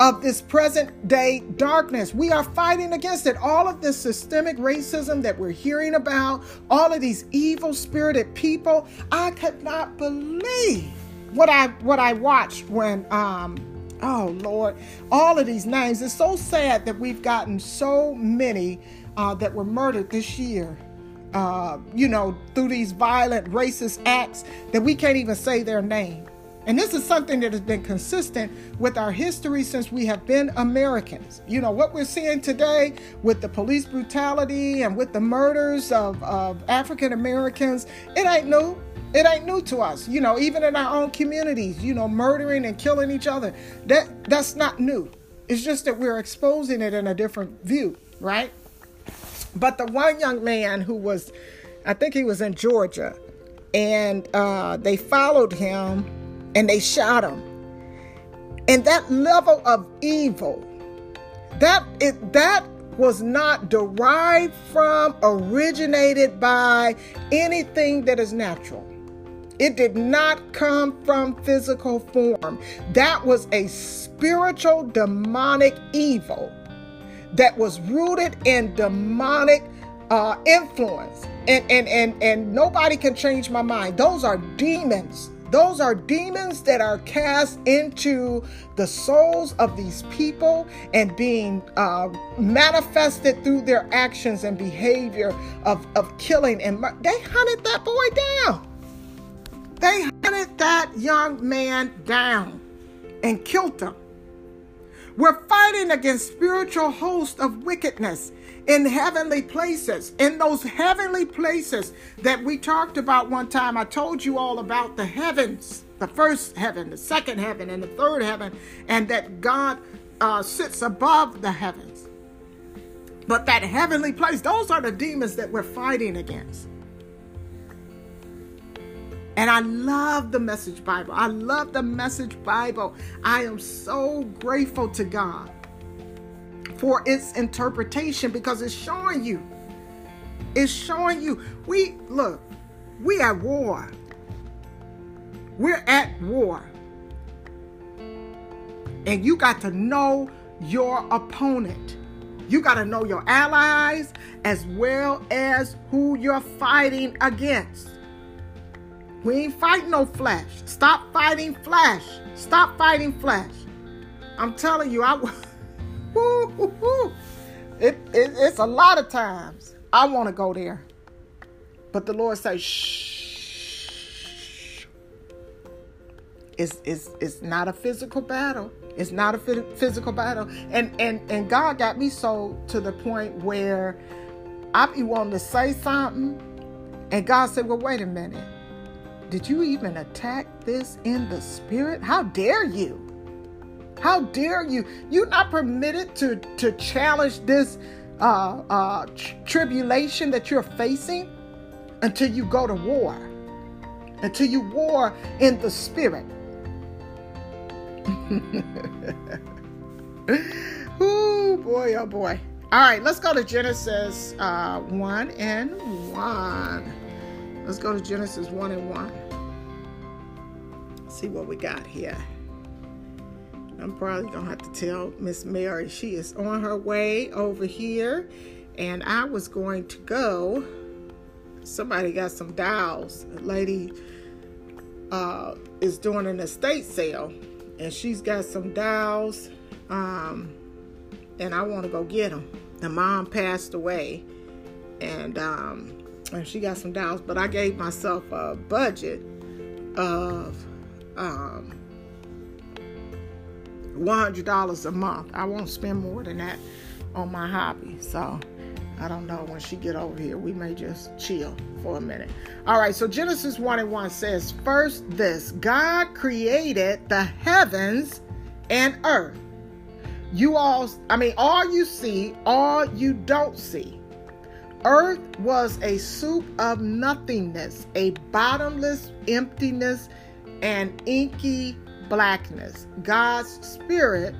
of this present day darkness. We are fighting against it. All of this systemic racism that we're hearing about, all of these evil spirited people. I could not believe what I what I watched when um oh Lord, all of these names. It's so sad that we've gotten so many uh, that were murdered this year. Uh, you know, through these violent racist acts that we can't even say their name. And this is something that has been consistent with our history since we have been Americans. You know, what we're seeing today with the police brutality and with the murders of, of African Americans, it ain't new. It ain't new to us. You know, even in our own communities, you know, murdering and killing each other. That that's not new. It's just that we're exposing it in a different view, right? But the one young man who was, I think he was in Georgia, and uh, they followed him and they shot him. And that level of evil, that it that was not derived from, originated by anything that is natural. It did not come from physical form. That was a spiritual demonic evil that was rooted in demonic uh, influence. And, and, and, and nobody can change my mind. Those are demons those are demons that are cast into the souls of these people and being uh, manifested through their actions and behavior of, of killing. And they hunted that boy down. They hunted that young man down and killed him. We're fighting against spiritual hosts of wickedness in heavenly places, in those heavenly places that we talked about one time. I told you all about the heavens, the first heaven, the second heaven, and the third heaven, and that God uh, sits above the heavens. But that heavenly place, those are the demons that we're fighting against. And I love the Message Bible. I love the Message Bible. I am so grateful to God for its interpretation because it's showing you. It's showing you. We look, we at war. We're at war. And you got to know your opponent. You got to know your allies as well as who you're fighting against. We ain't fighting no flesh. Stop fighting flesh. Stop fighting flesh. I'm telling you, I It, it, it's a lot of times I want to go there. But the Lord says, shh. It's, it's, it's not a physical battle. It's not a physical battle. And, and, and God got me so to the point where I be wanting to say something. And God said, well, wait a minute. Did you even attack this in the spirit? How dare you? How dare you? You're not permitted to, to challenge this uh, uh, tr- tribulation that you're facing until you go to war, until you war in the spirit. oh boy, oh boy. All right, let's go to Genesis uh, 1 and 1. Let's go to Genesis 1 and 1. See what we got here. I'm probably gonna have to tell Miss Mary she is on her way over here, and I was going to go. Somebody got some dolls. A lady uh, is doing an estate sale, and she's got some dolls, um, and I want to go get them. The mom passed away, and um, and she got some dolls, but I gave myself a budget of um, $100 a month. I won't spend more than that on my hobby. So I don't know when she get over here. We may just chill for a minute. All right, so Genesis 1 and 1 says, First this, God created the heavens and earth. You all, I mean, all you see, all you don't see. Earth was a soup of nothingness, a bottomless emptiness, and inky blackness. God's spirit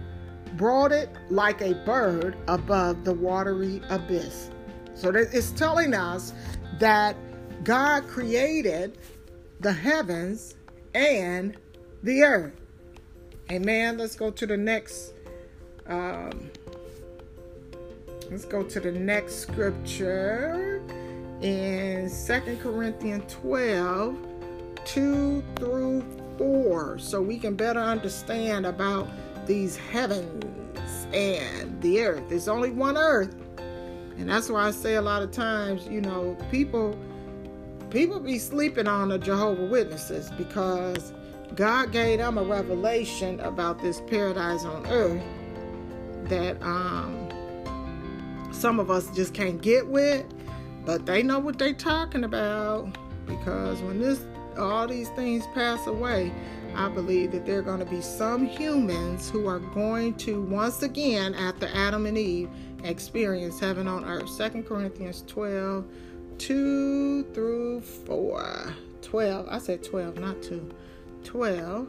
brought it like a bird above the watery abyss. So it's telling us that God created the heavens and the earth. Amen. Let's go to the next. Um, let's go to the next scripture in Second Corinthians 12 2 through 4 so we can better understand about these heavens and the earth. There's only one earth. And that's why I say a lot of times, you know, people people be sleeping on the Jehovah Witnesses because God gave them a revelation about this paradise on earth that um some of us just can't get with, but they know what they're talking about because when this all these things pass away, I believe that there are going to be some humans who are going to once again, after Adam and Eve, experience heaven on earth. Second Corinthians 12, 2 through 4. 12. I said 12, not 2. 12,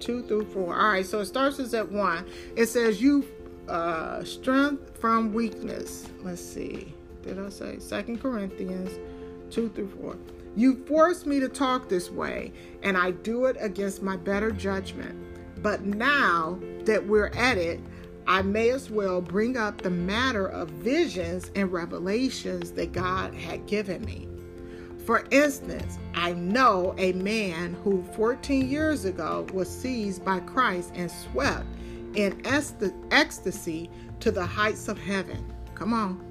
2 through 4. All right, so it starts us at 1. It says, You uh, strength from weakness. Let's see. Did I say Second Corinthians 2 through 4? You force me to talk this way, and I do it against my better judgment. But now that we're at it, I may as well bring up the matter of visions and revelations that God had given me. For instance, I know a man who 14 years ago was seized by Christ and swept in ecstasy to the heights of heaven. Come on.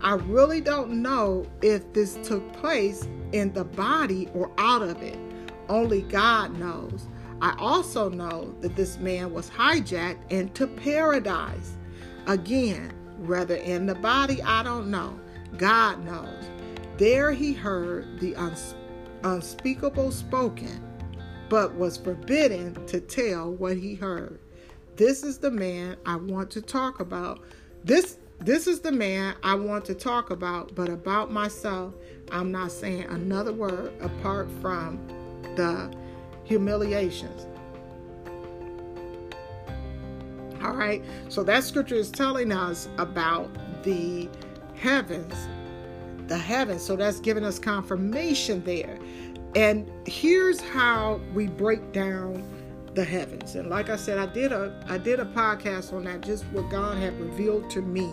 I really don't know if this took place in the body or out of it. Only God knows. I also know that this man was hijacked into paradise. Again, whether in the body, I don't know. God knows. There he heard the uns- unspeakable spoken, but was forbidden to tell what he heard. This is the man I want to talk about. This this is the man I want to talk about, but about myself, I'm not saying another word apart from the humiliations. All right, so that scripture is telling us about the heavens, the heavens. So that's giving us confirmation there. And here's how we break down the heavens. And like I said, I did a I did a podcast on that, just what God had revealed to me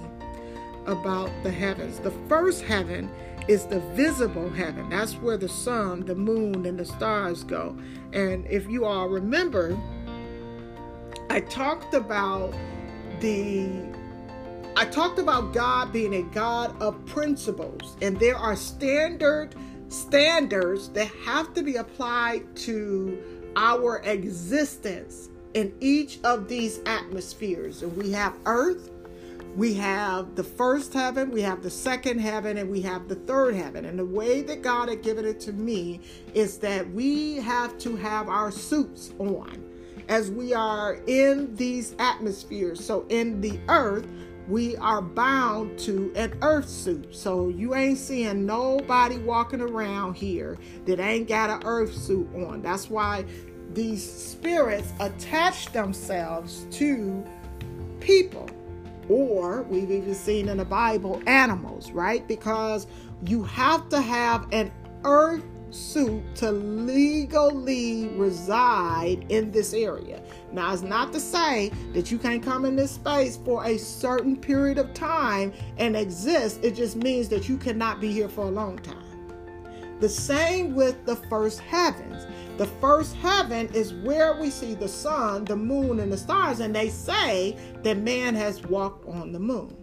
about the heavens. The first heaven is the visible heaven. That's where the sun, the moon, and the stars go. And if you all remember, I talked about the I talked about God being a God of principles, and there are standard standards that have to be applied to our existence in each of these atmospheres. And we have earth, we have the first heaven, we have the second heaven, and we have the third heaven. And the way that God had given it to me is that we have to have our suits on as we are in these atmospheres. So in the earth, we are bound to an earth suit. So you ain't seeing nobody walking around here that ain't got an earth suit on. That's why these spirits attach themselves to people or we've even seen in the Bible animals, right? Because you have to have an earth suit to legally reside in this area. Now, it's not to say that you can't come in this space for a certain period of time and exist. It just means that you cannot be here for a long time. The same with the first heavens. The first heaven is where we see the sun, the moon, and the stars, and they say that man has walked on the moon.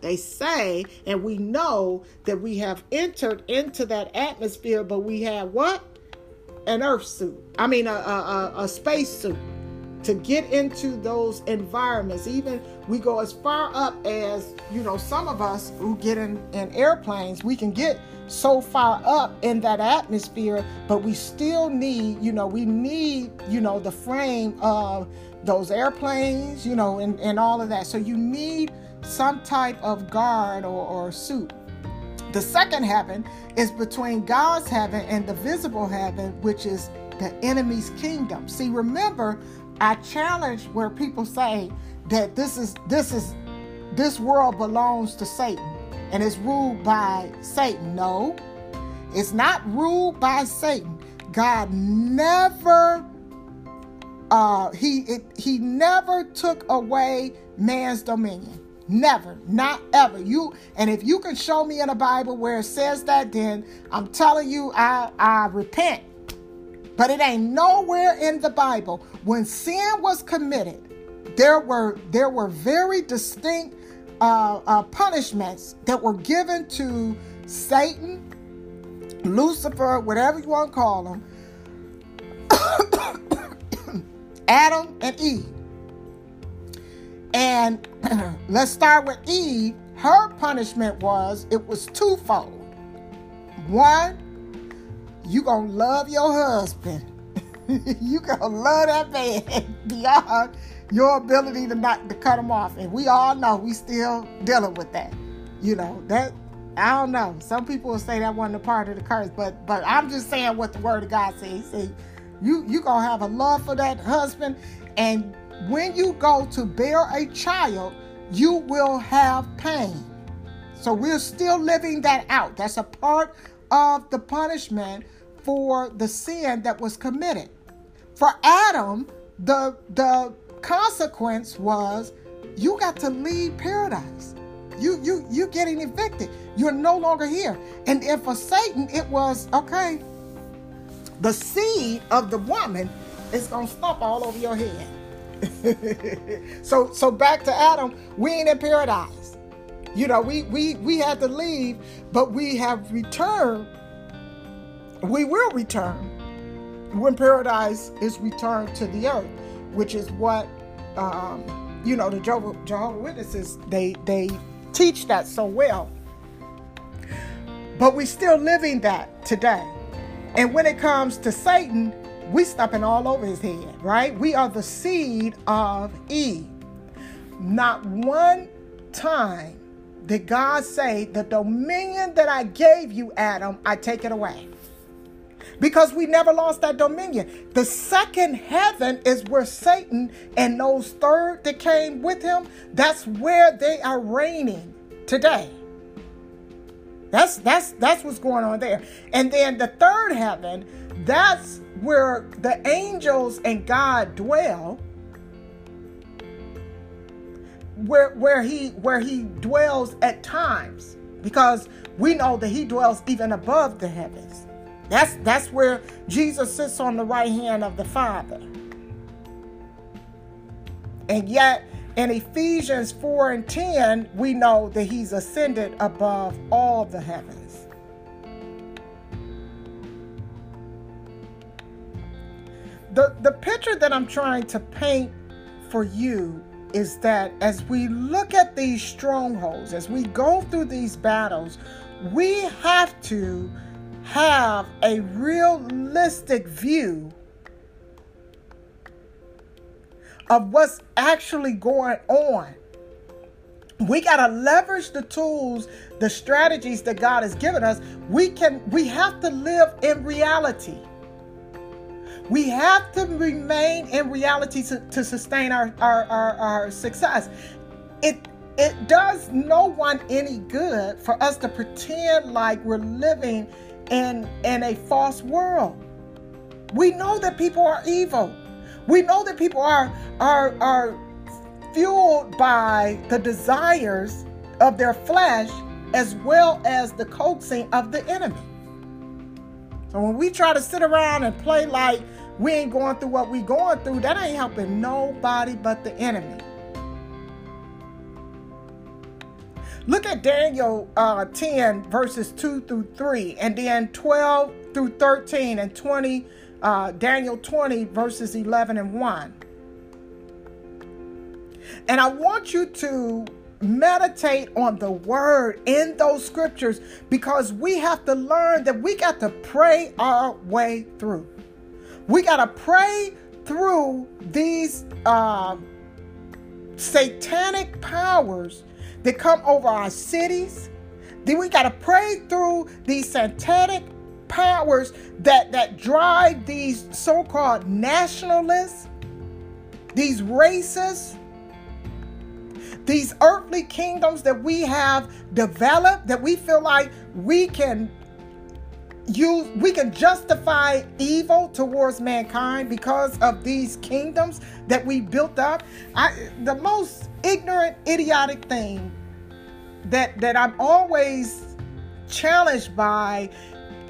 They say, and we know that we have entered into that atmosphere, but we have what? An earth suit. I mean, a, a, a space suit to get into those environments. Even we go as far up as, you know, some of us who get in, in airplanes, we can get so far up in that atmosphere, but we still need, you know, we need, you know, the frame of those airplanes, you know, and, and all of that. So you need some type of guard or, or suit. The second heaven is between God's heaven and the visible heaven, which is the enemy's kingdom. See, remember, I challenge where people say that this is this is this world belongs to Satan and it's ruled by Satan. No, it's not ruled by Satan. God never uh he it, he never took away man's dominion. Never, not ever. You and if you can show me in the Bible where it says that, then I'm telling you, I I repent. But it ain't nowhere in the Bible. When sin was committed, there were there were very distinct uh, uh, punishments that were given to Satan, Lucifer, whatever you want to call them, Adam and Eve. And let's start with Eve. Her punishment was it was twofold. One, you gonna love your husband. you gonna love that man beyond your ability to not to cut him off. And we all know we still dealing with that. You know, that I don't know. Some people will say that wasn't a part of the curse, but but I'm just saying what the word of God says. See, you you gonna have a love for that husband, and when you go to bear a child, you will have pain. So we're still living that out. That's a part of the punishment for the sin that was committed. For Adam, the the consequence was you got to leave paradise. You you you getting evicted. You're no longer here. And if for Satan it was okay, the seed of the woman is gonna stomp all over your head. so so back to Adam, we ain't in paradise. You know, we we we had to leave, but we have returned. We will return when paradise is returned to the earth, which is what um, you know the Jehovah, Jehovah Witnesses they they teach that so well. But we're still living that today. And when it comes to Satan, we stepping all over his head, right? We are the seed of Eve. Not one time did God say, The dominion that I gave you, Adam, I take it away. Because we never lost that dominion. The second heaven is where Satan and those third that came with him, that's where they are reigning today. That's that's that's what's going on there. And then the third heaven, that's where the angels and God dwell. Where where he where he dwells at times because we know that he dwells even above the heavens. That's that's where Jesus sits on the right hand of the Father. And yet in Ephesians 4 and 10, we know that he's ascended above all the heavens. The, the picture that I'm trying to paint for you is that as we look at these strongholds, as we go through these battles, we have to have a realistic view of what's actually going on. We got to leverage the tools, the strategies that God has given us. We can we have to live in reality. We have to remain in reality to, to sustain our, our, our, our success. It it does no one any good for us to pretend like we're living in, in a false world. We know that people are evil. We know that people are, are, are fueled by the desires of their flesh as well as the coaxing of the enemy. So when we try to sit around and play like we ain't going through what we going through, that ain't helping nobody but the enemy. Look at Daniel uh, 10, verses 2 through 3, and then 12 through 13, and 20, uh, Daniel 20, verses 11 and 1. And I want you to meditate on the word in those scriptures because we have to learn that we got to pray our way through. We got to pray through these uh, satanic powers that come over our cities. Then we got to pray through these satanic powers that, that drive these so called nationalists, these racists, these earthly kingdoms that we have developed that we feel like we can use we can justify evil towards mankind because of these kingdoms that we built up I, the most ignorant idiotic thing that that i'm always challenged by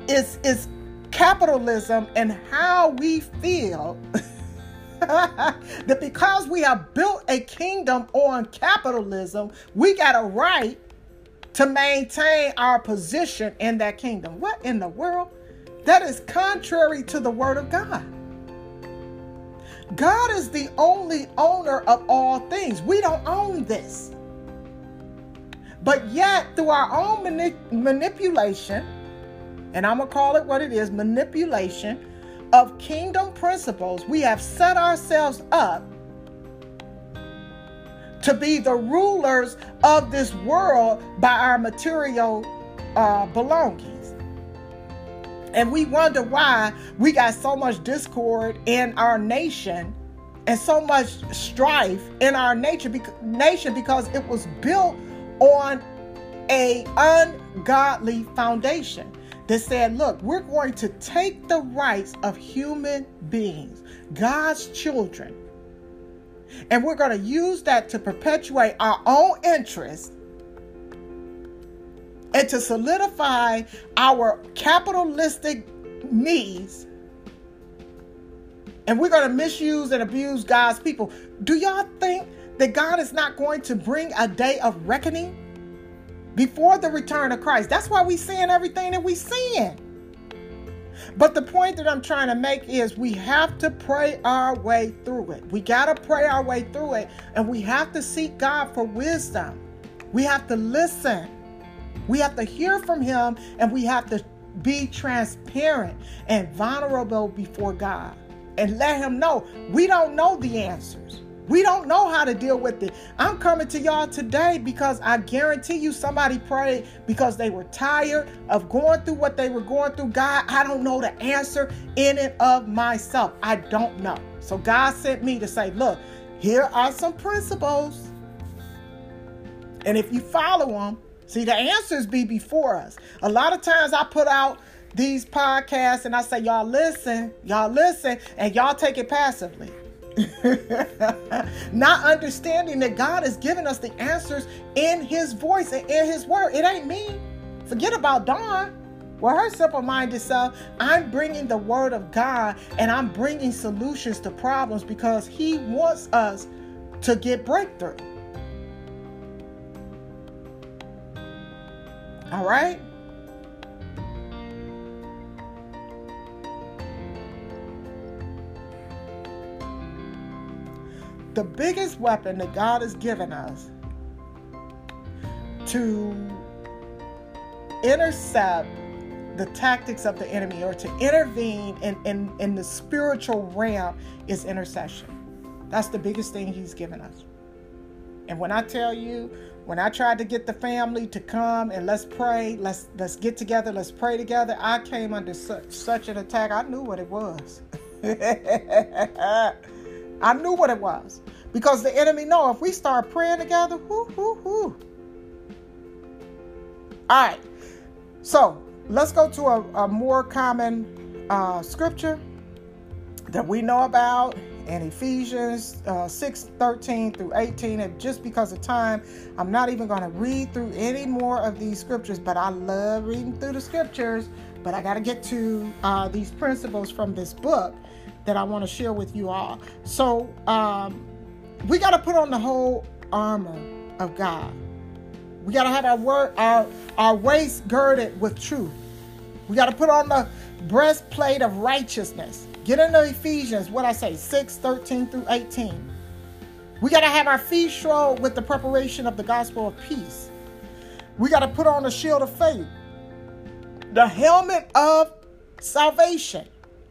is is capitalism and how we feel that because we have built a kingdom on capitalism we got a right to maintain our position in that kingdom. What in the world? That is contrary to the word of God. God is the only owner of all things. We don't own this. But yet, through our own mani- manipulation, and I'm going to call it what it is manipulation of kingdom principles, we have set ourselves up to be the rulers of this world by our material uh, belongings. And we wonder why we got so much discord in our nation and so much strife in our nature, nation because it was built on a ungodly foundation that said, look, we're going to take the rights of human beings, God's children, and we're going to use that to perpetuate our own interests and to solidify our capitalistic needs. And we're going to misuse and abuse God's people. Do y'all think that God is not going to bring a day of reckoning before the return of Christ? That's why we're seeing everything that we're seeing. But the point that I'm trying to make is we have to pray our way through it. We got to pray our way through it, and we have to seek God for wisdom. We have to listen. We have to hear from Him, and we have to be transparent and vulnerable before God and let Him know we don't know the answers. We don't know how to deal with it. I'm coming to y'all today because I guarantee you somebody prayed because they were tired of going through what they were going through. God, I don't know the answer in and of myself. I don't know. So God sent me to say, look, here are some principles. And if you follow them, see, the answers be before us. A lot of times I put out these podcasts and I say, y'all listen, y'all listen, and y'all take it passively. Not understanding that God has given us the answers in His voice and in His word. It ain't me. Forget about Dawn. Well, her simple minded self, uh, I'm bringing the word of God and I'm bringing solutions to problems because He wants us to get breakthrough. All right? The biggest weapon that God has given us to intercept the tactics of the enemy or to intervene in, in, in the spiritual realm is intercession. That's the biggest thing he's given us. And when I tell you, when I tried to get the family to come and let's pray, let's let's get together, let's pray together, I came under such, such an attack. I knew what it was. I knew what it was. Because the enemy know if we start praying together, whoo, whoo, whoo. All right. So let's go to a, a more common uh, scripture that we know about in Ephesians uh, 6 13 through 18. And just because of time, I'm not even going to read through any more of these scriptures, but I love reading through the scriptures. But I got to get to uh, these principles from this book that I want to share with you all. So um, we got to put on the whole armor of God. We got to have our word, our our waist girded with truth. We got to put on the breastplate of righteousness. Get into Ephesians, what I say, 6, 13 through 18. We got to have our feet shod with the preparation of the gospel of peace. We got to put on the shield of faith, the helmet of salvation.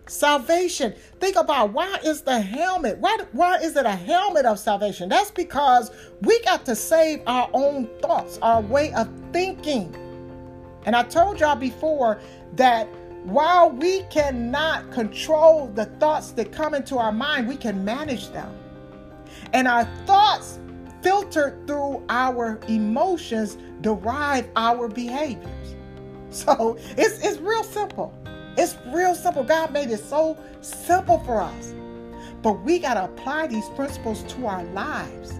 Salvation. Think about why is the helmet? Why, why is it a helmet of salvation? That's because we got to save our own thoughts, our way of thinking. And I told y'all before that while we cannot control the thoughts that come into our mind, we can manage them. And our thoughts, filtered through our emotions, derive our behaviors. So it's, it's real simple. It's real simple. God made it so simple for us. But we got to apply these principles to our lives.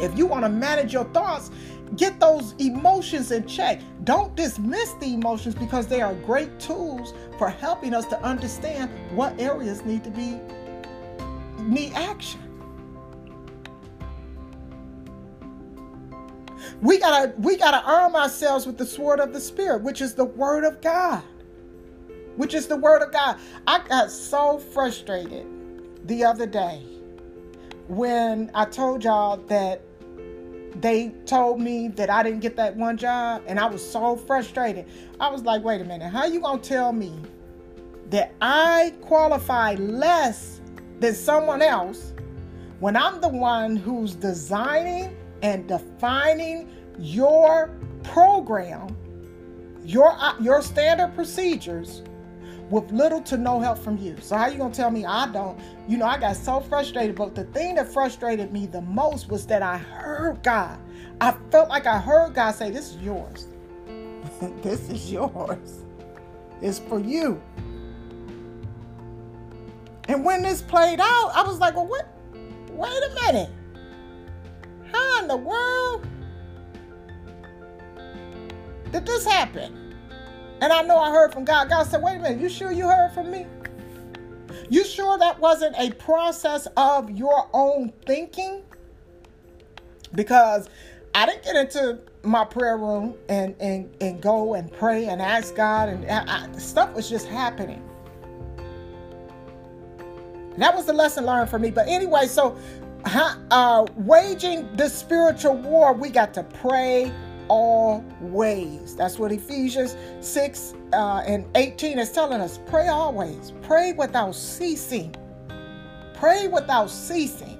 If you want to manage your thoughts, get those emotions in check. Don't dismiss the emotions because they are great tools for helping us to understand what areas need to be need action. We gotta we gotta arm ourselves with the sword of the spirit, which is the word of God which is the word of God. I got so frustrated the other day when I told y'all that they told me that I didn't get that one job and I was so frustrated. I was like, wait a minute, how you gonna tell me that I qualify less than someone else when I'm the one who's designing and defining your program, your uh, your standard procedures with little to no help from you. So how you gonna tell me I don't? You know, I got so frustrated. But the thing that frustrated me the most was that I heard God. I felt like I heard God say, "This is yours. this is yours. It's for you." And when this played out, I was like, "Well, what? Wait a minute. How in the world did this happen?" And I know I heard from God. God said, wait a minute, you sure you heard from me? You sure that wasn't a process of your own thinking? Because I didn't get into my prayer room and, and, and go and pray and ask God, and I, I, stuff was just happening. That was the lesson learned for me. But anyway, so uh, waging the spiritual war, we got to pray, always. That's what Ephesians 6 uh, and 18 is telling us. Pray always. Pray without ceasing. Pray without ceasing.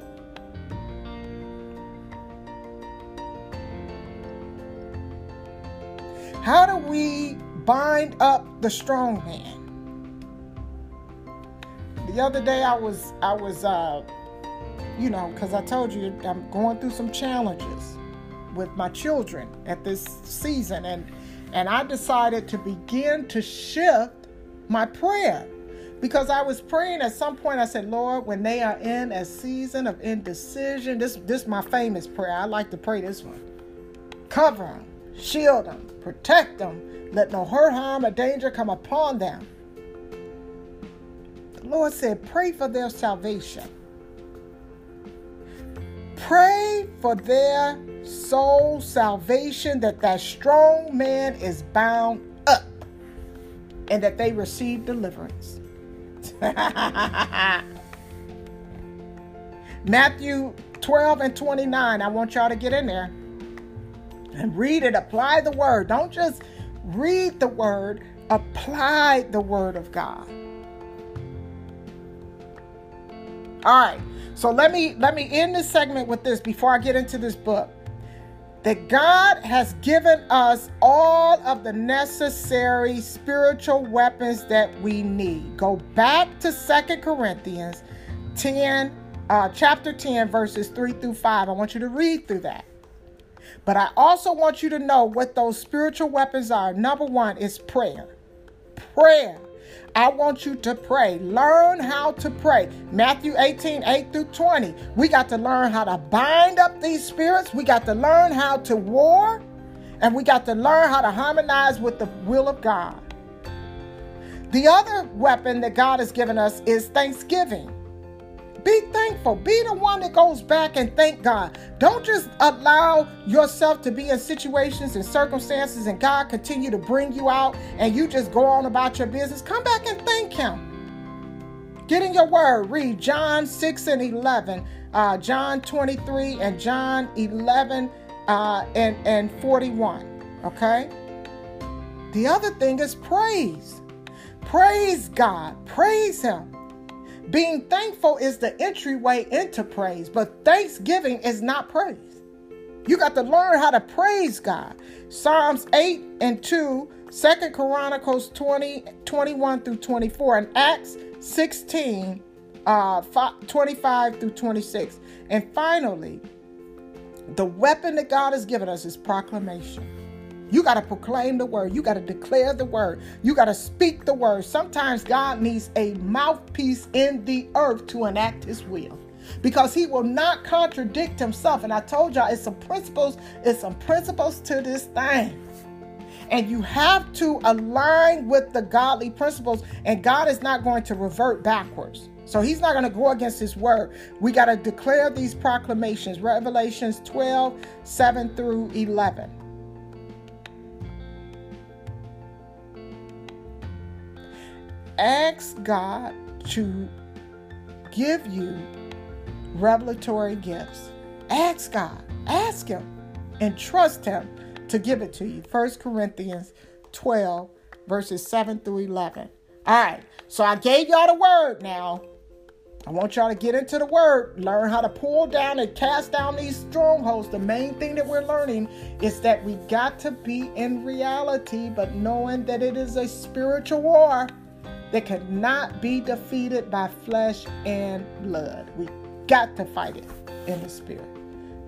How do we bind up the strong man? The other day I was I was uh you know, because I told you I'm going through some challenges with my children at this season and and I decided to begin to shift my prayer. Because I was praying at some point I said Lord when they are in a season of indecision this this is my famous prayer. I like to pray this one. Cover them shield them protect them let no hurt harm or danger come upon them. The Lord said pray for their salvation. Pray for their soul salvation, that that strong man is bound up and that they receive deliverance. Matthew 12 and 29. I want y'all to get in there and read it. Apply the word. Don't just read the word, apply the word of God. All right. So let me let me end this segment with this before I get into this book. That God has given us all of the necessary spiritual weapons that we need. Go back to Second Corinthians 10, uh, chapter 10, verses 3 through 5. I want you to read through that. But I also want you to know what those spiritual weapons are. Number one is prayer. Prayer. I want you to pray. Learn how to pray. Matthew 18, 8 through 20. We got to learn how to bind up these spirits. We got to learn how to war. And we got to learn how to harmonize with the will of God. The other weapon that God has given us is thanksgiving. Be thankful. Be the one that goes back and thank God. Don't just allow yourself to be in situations and circumstances and God continue to bring you out and you just go on about your business. Come back and thank Him. Get in your word. Read John 6 and 11, uh, John 23 and John 11 uh, and, and 41. Okay? The other thing is praise. Praise God. Praise Him. Being thankful is the entryway into praise, but thanksgiving is not praise. You got to learn how to praise God. Psalms 8 and 2, 2 Chronicles 20, 21 through 24, and Acts 16, uh, 25 through 26. And finally, the weapon that God has given us is proclamation. You got to proclaim the word. You got to declare the word. You got to speak the word. Sometimes God needs a mouthpiece in the earth to enact his will because he will not contradict himself. And I told y'all it's some principles, it's some principles to this thing. And you have to align with the godly principles, and God is not going to revert backwards. So he's not going to go against his word. We got to declare these proclamations. Revelations 12, 7 through 11. Ask God to give you revelatory gifts. Ask God, ask Him, and trust Him to give it to you. 1 Corinthians 12, verses 7 through 11. All right, so I gave y'all the word now. I want y'all to get into the word, learn how to pull down and cast down these strongholds. The main thing that we're learning is that we got to be in reality, but knowing that it is a spiritual war that cannot be defeated by flesh and blood. We got to fight it in the spirit.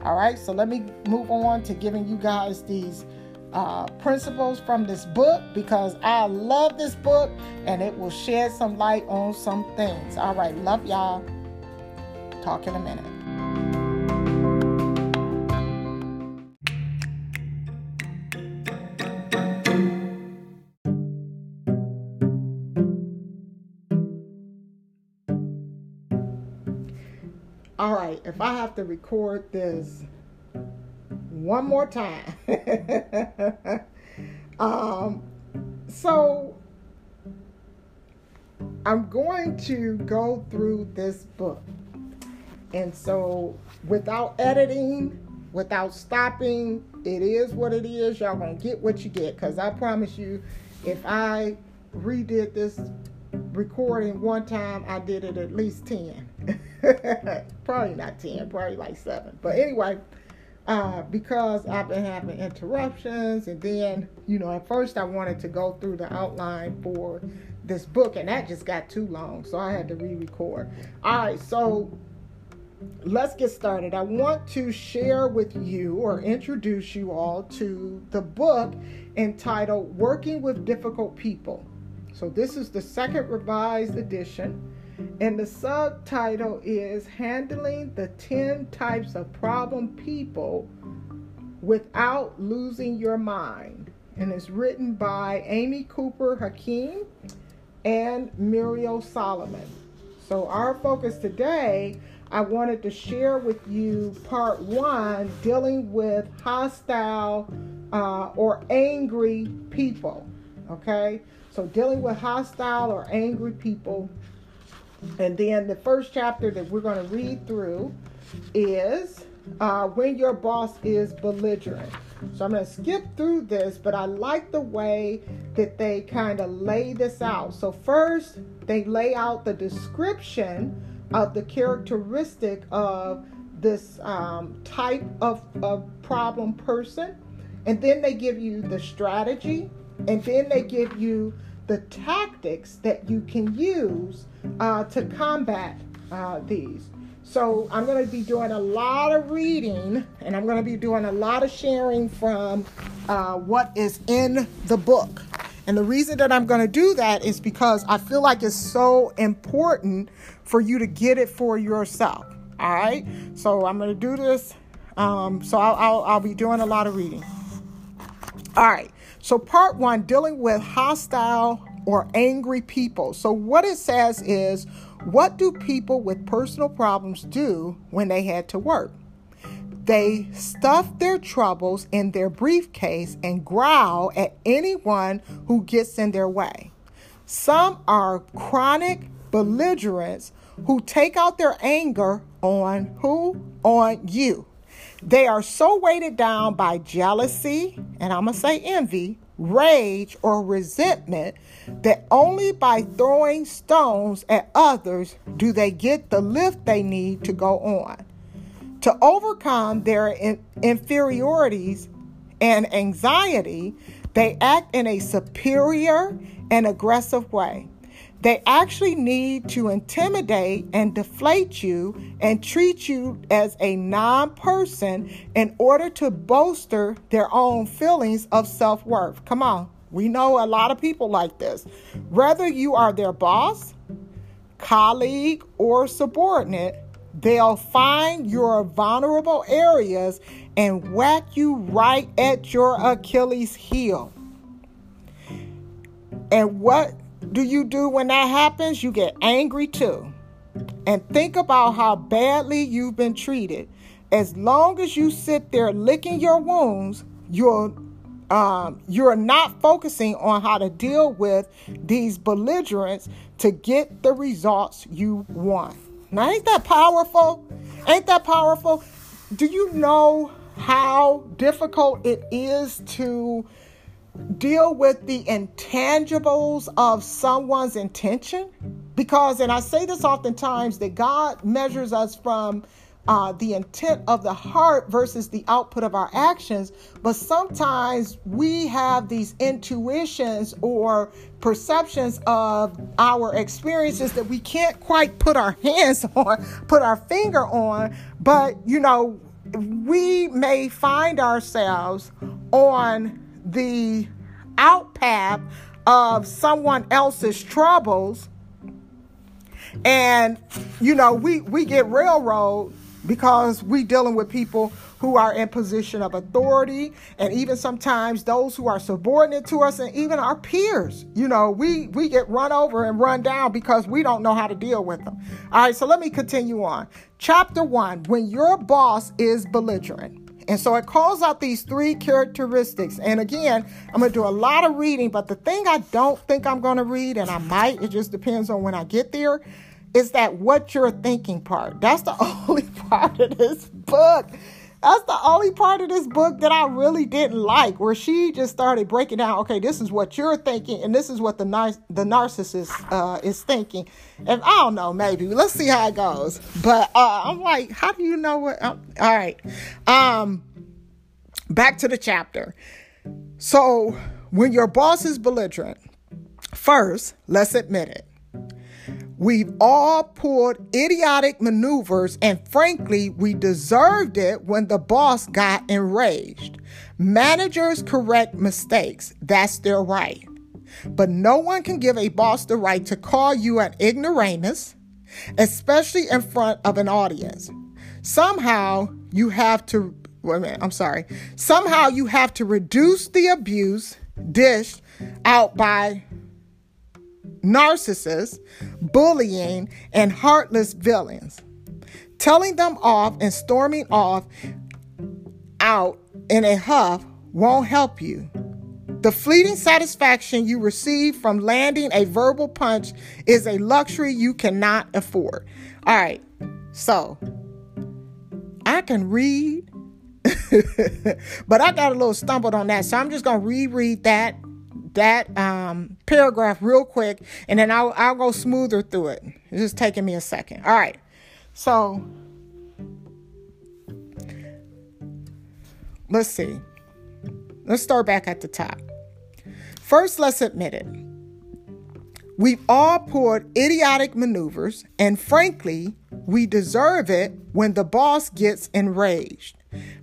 All right, so let me move on to giving you guys these uh, principles from this book because I love this book and it will shed some light on some things. All right, love y'all. Talk in a minute. If I have to record this one more time. um, so I'm going to go through this book. And so without editing, without stopping, it is what it is. Y'all gonna get what you get. Cause I promise you, if I redid this recording one time, I did it at least 10. probably not 10, probably like 7. But anyway, uh, because I've been having interruptions, and then, you know, at first I wanted to go through the outline for this book, and that just got too long, so I had to re record. All right, so let's get started. I want to share with you or introduce you all to the book entitled Working with Difficult People. So, this is the second revised edition and the subtitle is Handling the 10 Types of Problem People Without Losing Your Mind. And it's written by Amy Cooper Hakim and Muriel Solomon. So, our focus today, I wanted to share with you part one dealing with hostile uh, or angry people. Okay, so dealing with hostile or angry people. And then the first chapter that we're going to read through is uh, when your boss is belligerent. So I'm going to skip through this, but I like the way that they kind of lay this out. So, first, they lay out the description of the characteristic of this um, type of, of problem person. And then they give you the strategy, and then they give you the tactics that you can use uh, to combat uh, these. So I'm going to be doing a lot of reading and I'm going to be doing a lot of sharing from uh, what is in the book. And the reason that I'm going to do that is because I feel like it's so important for you to get it for yourself. All right. So I'm going to do this. Um, so I'll, I'll, I'll be doing a lot of reading. All right. So, part one dealing with hostile or angry people. So, what it says is, what do people with personal problems do when they head to work? They stuff their troubles in their briefcase and growl at anyone who gets in their way. Some are chronic belligerents who take out their anger on who? On you. They are so weighted down by jealousy, and I'm going to say envy, rage, or resentment that only by throwing stones at others do they get the lift they need to go on. To overcome their in- inferiorities and anxiety, they act in a superior and aggressive way. They actually need to intimidate and deflate you and treat you as a non person in order to bolster their own feelings of self worth. Come on, we know a lot of people like this. Whether you are their boss, colleague, or subordinate, they'll find your vulnerable areas and whack you right at your Achilles heel. And what do you do when that happens? You get angry too. And think about how badly you've been treated. As long as you sit there licking your wounds, you're um, you're not focusing on how to deal with these belligerents to get the results you want. Now, ain't that powerful? Ain't that powerful? Do you know how difficult it is to deal with the intangibles of someone's intention? Because and i say this oftentimes that god measures us from uh, the intent of the heart versus the output of our actions but sometimes we have these intuitions or perceptions of our experiences that we can't quite put our hands on put our finger on but you know we may find ourselves on the outpath of someone else's troubles. And you know we we get railroad because we dealing with people who are in position of authority. And even sometimes those who are subordinate to us and even our peers you know we we get run over and run down because we don't know how to deal with them. All right so let me continue on. Chapter 1 when your boss is belligerent and so it calls out these three characteristics. And again, I'm going to do a lot of reading, but the thing I don't think I'm going to read, and I might, it just depends on when I get there, is that what you're thinking part. That's the only part of this book. That's the only part of this book that I really didn't like, where she just started breaking down. Okay, this is what you're thinking, and this is what the nar- the narcissist uh, is thinking. And I don't know, maybe let's see how it goes. But uh, I'm like, how do you know what? Um, all right, um, back to the chapter. So when your boss is belligerent, first let's admit it We've all pulled idiotic maneuvers, and frankly, we deserved it when the boss got enraged. Managers correct mistakes, that's their right. But no one can give a boss the right to call you an ignoramus, especially in front of an audience. Somehow you have to, wait a minute, I'm sorry. Somehow you have to reduce the abuse dished out by narcissists, bullying, and heartless villains. Telling them off and storming off out in a huff won't help you. The fleeting satisfaction you receive from landing a verbal punch is a luxury you cannot afford. All right, so I can read, but I got a little stumbled on that, so I'm just gonna reread that that um, paragraph real quick, and then I'll I'll go smoother through it. It's just taking me a second. All right, so let's see. Let's start back at the top. First, let's admit it. We've all pulled idiotic maneuvers, and frankly, we deserve it when the boss gets enraged.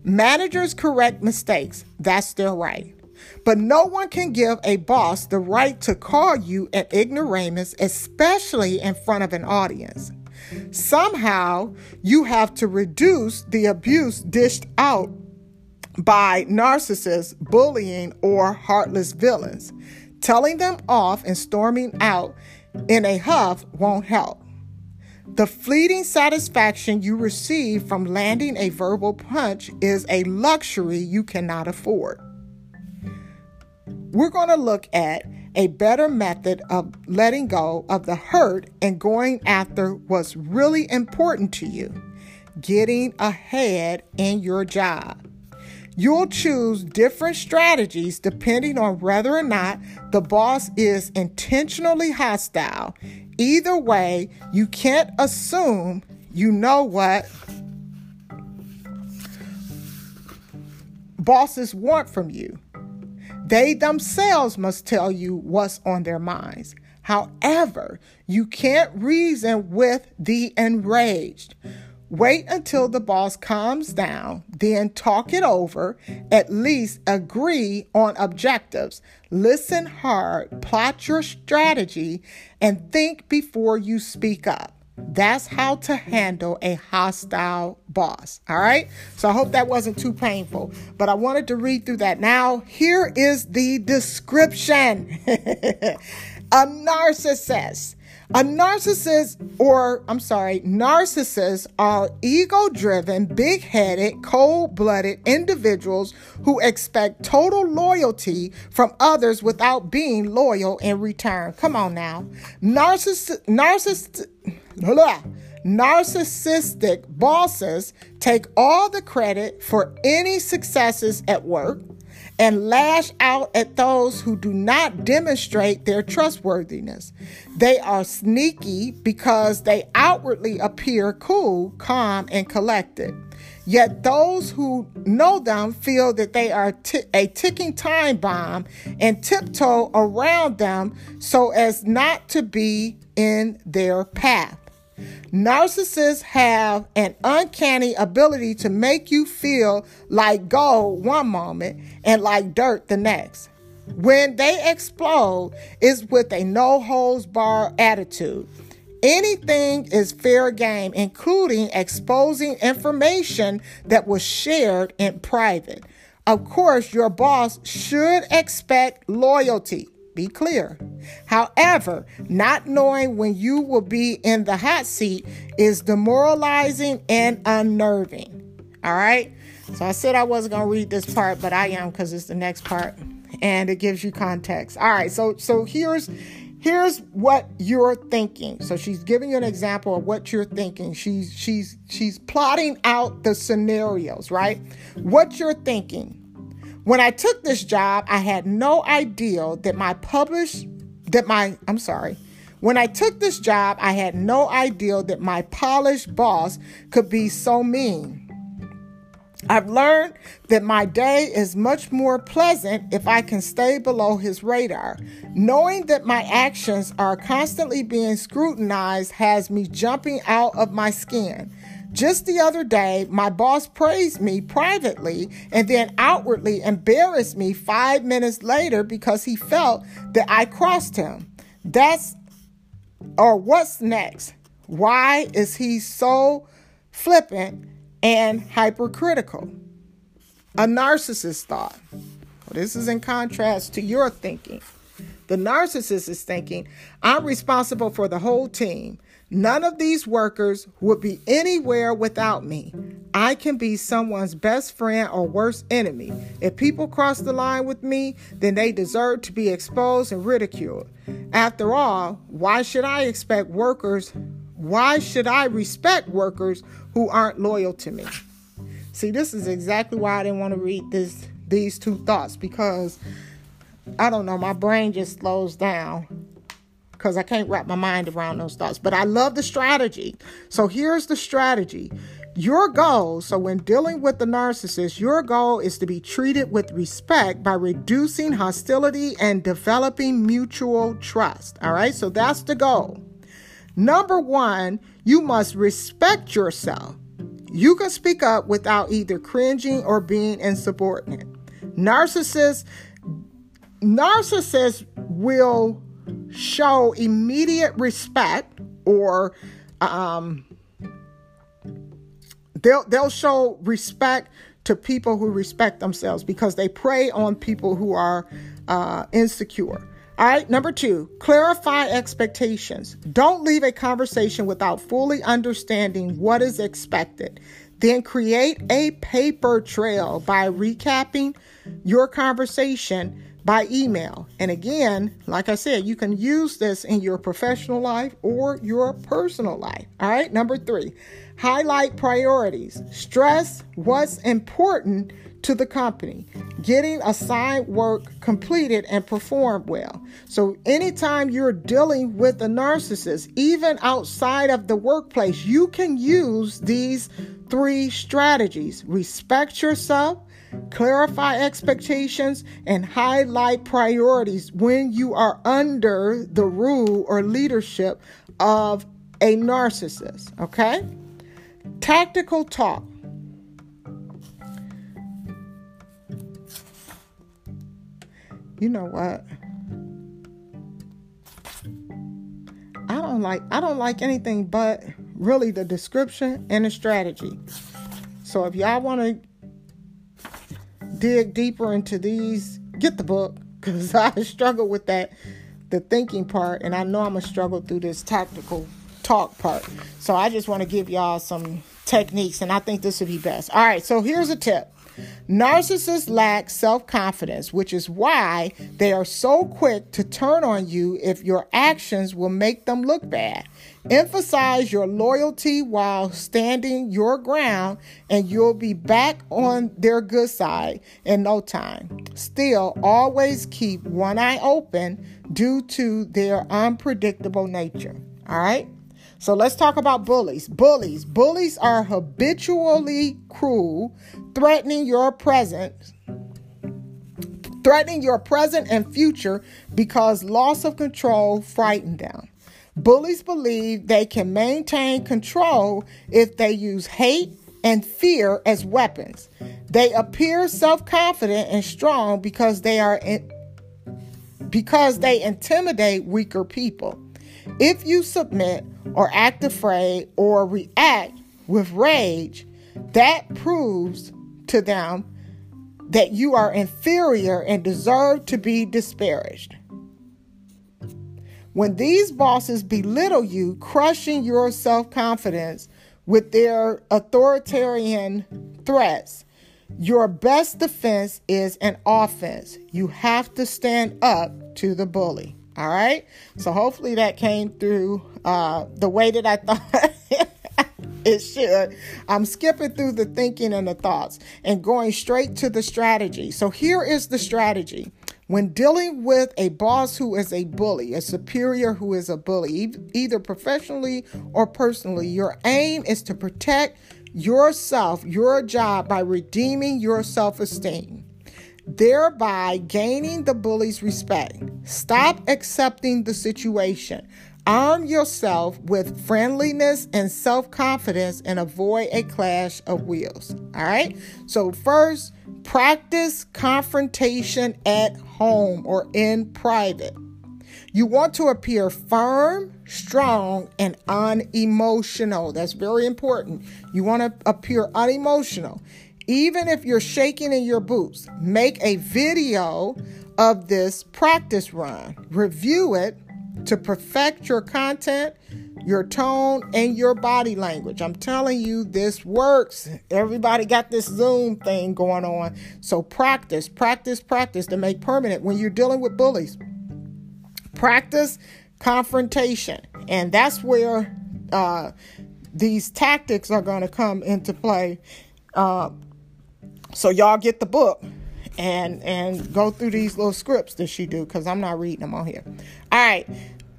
Managers correct mistakes, that's their right. But no one can give a boss the right to call you an ignoramus, especially in front of an audience. Somehow, you have to reduce the abuse dished out by narcissists, bullying, or heartless villains. Telling them off and storming out in a huff won't help. The fleeting satisfaction you receive from landing a verbal punch is a luxury you cannot afford. We're going to look at a better method of letting go of the hurt and going after what's really important to you getting ahead in your job. You'll choose different strategies depending on whether or not the boss is intentionally hostile. Either way, you can't assume you know what bosses want from you. They themselves must tell you what's on their minds. However, you can't reason with the enraged. Wait until the boss calms down, then talk it over, at least agree on objectives, listen hard, plot your strategy, and think before you speak up. That's how to handle a hostile boss. All right. So I hope that wasn't too painful, but I wanted to read through that. Now, here is the description a narcissist a narcissist, or I'm sorry, narcissists are ego driven, big headed, cold blooded individuals who expect total loyalty from others without being loyal in return. Come on now. Narcissist, narcissist, blah, narcissistic bosses take all the credit for any successes at work and lash out at those who do not demonstrate their trustworthiness. They are sneaky because they outwardly appear cool, calm, and collected. Yet those who know them feel that they are t- a ticking time bomb and tiptoe around them so as not to be in their path. Narcissists have an uncanny ability to make you feel like gold one moment and like dirt the next. When they explode, it's with a no holds bar attitude. Anything is fair game, including exposing information that was shared in private. Of course, your boss should expect loyalty. Be clear. However, not knowing when you will be in the hot seat is demoralizing and unnerving. All right. So I said I wasn't going to read this part, but I am because it's the next part and it gives you context. All right. So so here's here's what you're thinking. So she's giving you an example of what you're thinking. She's she's she's plotting out the scenarios, right? What you're thinking. When I took this job, I had no idea that my published that my I'm sorry. When I took this job, I had no idea that my polished boss could be so mean. I've learned that my day is much more pleasant if I can stay below his radar. Knowing that my actions are constantly being scrutinized has me jumping out of my skin. Just the other day, my boss praised me privately and then outwardly embarrassed me five minutes later because he felt that I crossed him. That's, or what's next? Why is he so flippant and hypercritical? A narcissist thought. Well, this is in contrast to your thinking. The narcissist is thinking, I'm responsible for the whole team. None of these workers would be anywhere without me. I can be someone's best friend or worst enemy. If people cross the line with me, then they deserve to be exposed and ridiculed. After all, why should I expect workers? Why should I respect workers who aren't loyal to me? See, this is exactly why I didn't want to read this these two thoughts because I don't know, my brain just slows down because I can't wrap my mind around those thoughts. But I love the strategy. So here's the strategy. Your goal, so when dealing with the narcissist, your goal is to be treated with respect by reducing hostility and developing mutual trust. All right, so that's the goal. Number one, you must respect yourself. You can speak up without either cringing or being insubordinate. Narcissists, narcissists will show immediate respect or um, they'll they'll show respect to people who respect themselves because they prey on people who are uh, insecure. All right, number two, clarify expectations. Don't leave a conversation without fully understanding what is expected. Then create a paper trail by recapping your conversation by email. And again, like I said, you can use this in your professional life or your personal life. All right, number three, highlight priorities. Stress what's important to the company, getting assigned work completed and performed well. So, anytime you're dealing with a narcissist, even outside of the workplace, you can use these three strategies respect yourself, clarify expectations, and highlight priorities when you are under the rule or leadership of a narcissist. Okay? Tactical talk. You know what? I don't like I don't like anything but really the description and the strategy. So if y'all want to dig deeper into these, get the book because I struggle with that, the thinking part, and I know I'm gonna struggle through this tactical talk part. So I just want to give y'all some techniques, and I think this would be best. All right, so here's a tip. Narcissists lack self confidence, which is why they are so quick to turn on you if your actions will make them look bad. Emphasize your loyalty while standing your ground, and you'll be back on their good side in no time. Still, always keep one eye open due to their unpredictable nature. All right? So let's talk about bullies. Bullies. Bullies are habitually cruel, threatening your present threatening your present and future because loss of control frighten them. Bullies believe they can maintain control if they use hate and fear as weapons. They appear self-confident and strong because they are in, because they intimidate weaker people. If you submit or act afraid or react with rage, that proves to them that you are inferior and deserve to be disparaged. When these bosses belittle you, crushing your self confidence with their authoritarian threats, your best defense is an offense. You have to stand up to the bully. All right. So hopefully that came through uh, the way that I thought it should. I'm skipping through the thinking and the thoughts and going straight to the strategy. So here is the strategy. When dealing with a boss who is a bully, a superior who is a bully, either professionally or personally, your aim is to protect yourself, your job, by redeeming your self esteem thereby gaining the bully's respect. Stop accepting the situation. Arm yourself with friendliness and self confidence and avoid a clash of wheels. All right. So, first, practice confrontation at home or in private. You want to appear firm, strong, and unemotional. That's very important. You want to appear unemotional. Even if you're shaking in your boots, make a video of this practice run. Review it to perfect your content, your tone, and your body language. I'm telling you, this works. Everybody got this Zoom thing going on. So practice, practice, practice to make permanent when you're dealing with bullies. Practice confrontation. And that's where uh, these tactics are going to come into play. Uh, so y'all get the book and and go through these little scripts that she do because I'm not reading them on here. All right.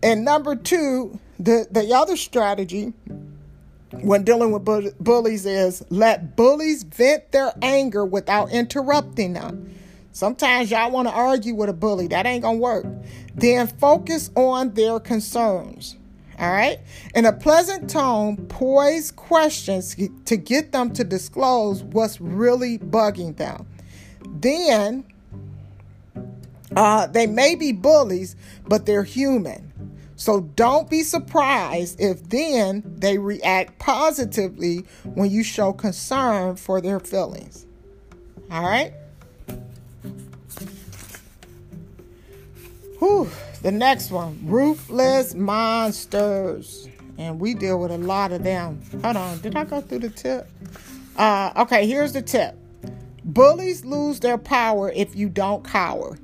And number two, the the other strategy when dealing with bu- bullies is let bullies vent their anger without interrupting them. Sometimes y'all want to argue with a bully. That ain't going to work. Then focus on their concerns. All right. In a pleasant tone, poise questions to get them to disclose what's really bugging them. Then uh, they may be bullies, but they're human. So don't be surprised if then they react positively when you show concern for their feelings. All right? Whew. The next one ruthless monsters. And we deal with a lot of them. Hold on. Did I go through the tip? Uh, okay, here's the tip bullies lose their power if you don't cower.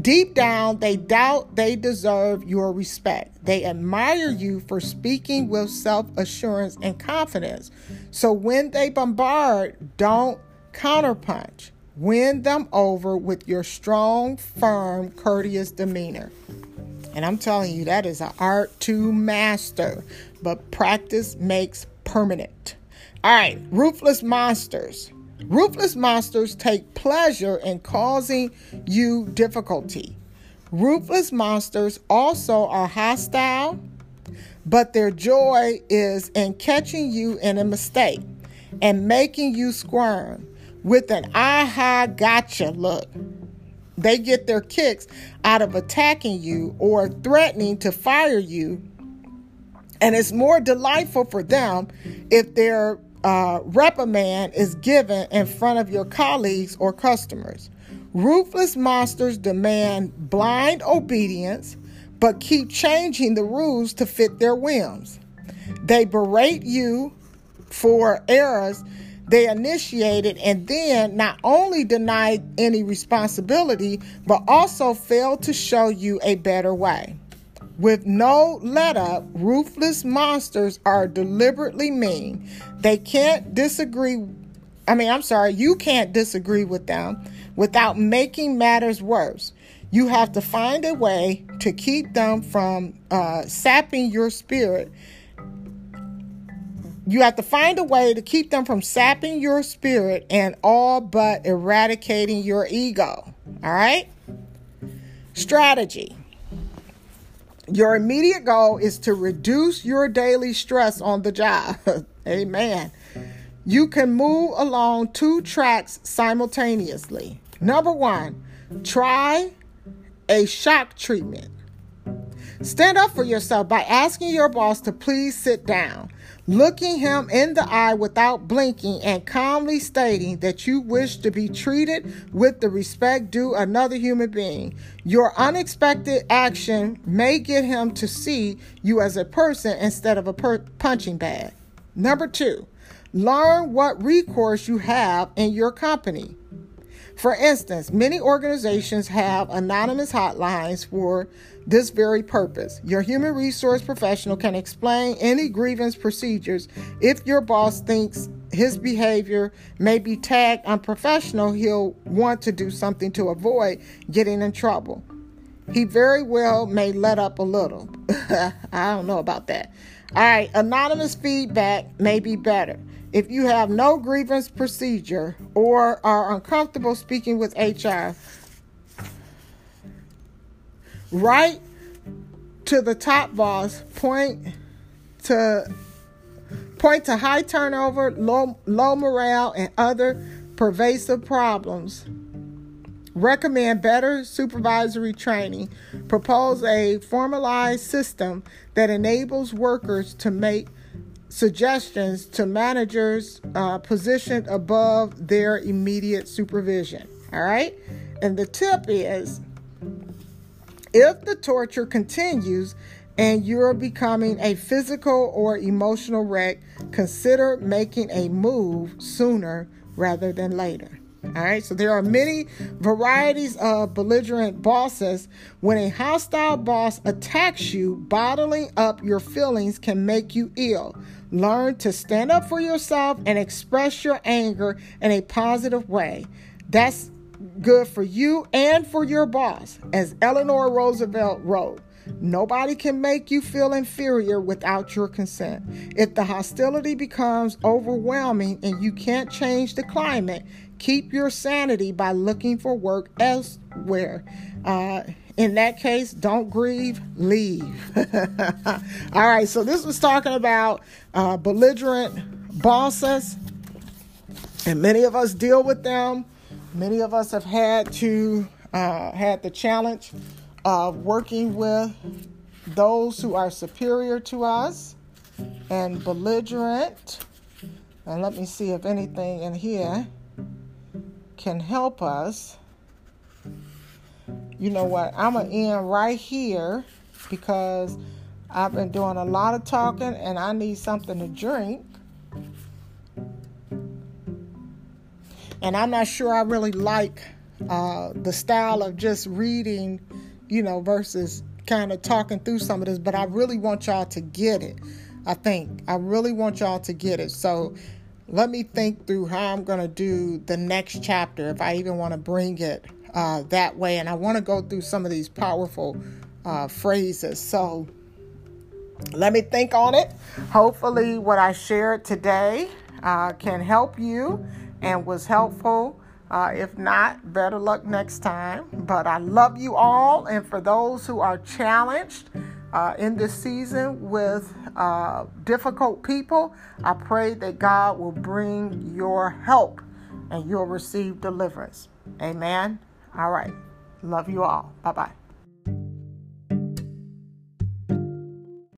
Deep down, they doubt they deserve your respect. They admire you for speaking with self assurance and confidence. So when they bombard, don't counterpunch. Win them over with your strong, firm, courteous demeanor. And I'm telling you, that is an art to master, but practice makes permanent. All right, ruthless monsters. Ruthless monsters take pleasure in causing you difficulty. Ruthless monsters also are hostile, but their joy is in catching you in a mistake and making you squirm with an aha gotcha look. They get their kicks out of attacking you or threatening to fire you. And it's more delightful for them if their uh, reprimand is given in front of your colleagues or customers. Ruthless monsters demand blind obedience, but keep changing the rules to fit their whims. They berate you for errors they initiated and then not only deny any responsibility, but also fail to show you a better way. With no let up, ruthless monsters are deliberately mean. They can't disagree. I mean, I'm sorry, you can't disagree with them without making matters worse. You have to find a way to keep them from uh, sapping your spirit. You have to find a way to keep them from sapping your spirit and all but eradicating your ego. All right? Strategy. Your immediate goal is to reduce your daily stress on the job. Amen. You can move along two tracks simultaneously. Number one, try a shock treatment. Stand up for yourself by asking your boss to please sit down looking him in the eye without blinking and calmly stating that you wish to be treated with the respect due another human being. Your unexpected action may get him to see you as a person instead of a per- punching bag. Number two, learn what recourse you have in your company. For instance, many organizations have anonymous hotlines for this very purpose. Your human resource professional can explain any grievance procedures. If your boss thinks his behavior may be tagged unprofessional, he'll want to do something to avoid getting in trouble. He very well may let up a little. I don't know about that. All right, anonymous feedback may be better. If you have no grievance procedure or are uncomfortable speaking with HR, write to the top boss, point to point to high turnover, low, low morale, and other pervasive problems. Recommend better supervisory training. Propose a formalized system that enables workers to make suggestions to managers uh, positioned above their immediate supervision. All right. And the tip is If the torture continues and you're becoming a physical or emotional wreck, consider making a move sooner rather than later. All right, so there are many varieties of belligerent bosses. When a hostile boss attacks you, bottling up your feelings can make you ill. Learn to stand up for yourself and express your anger in a positive way. That's good for you and for your boss. As Eleanor Roosevelt wrote, Nobody can make you feel inferior without your consent. If the hostility becomes overwhelming and you can't change the climate, keep your sanity by looking for work elsewhere. Uh, in that case, don't grieve, leave. All right, so this was talking about uh, belligerent bosses, and many of us deal with them. Many of us have had to uh, had the challenge of working with those who are superior to us and belligerent. And let me see if anything in here can help us. You know what? I'm going to end right here because I've been doing a lot of talking and I need something to drink. And I'm not sure I really like uh, the style of just reading, you know, versus kind of talking through some of this, but I really want y'all to get it. I think I really want y'all to get it. So let me think through how I'm going to do the next chapter, if I even want to bring it uh, that way. And I want to go through some of these powerful uh, phrases. So let me think on it. Hopefully, what I shared today uh, can help you and was helpful. Uh, if not, better luck next time. But I love you all. And for those who are challenged uh, in this season with uh, difficult people, I pray that God will bring your help and you'll receive deliverance. Amen. All right. Love you all. Bye bye.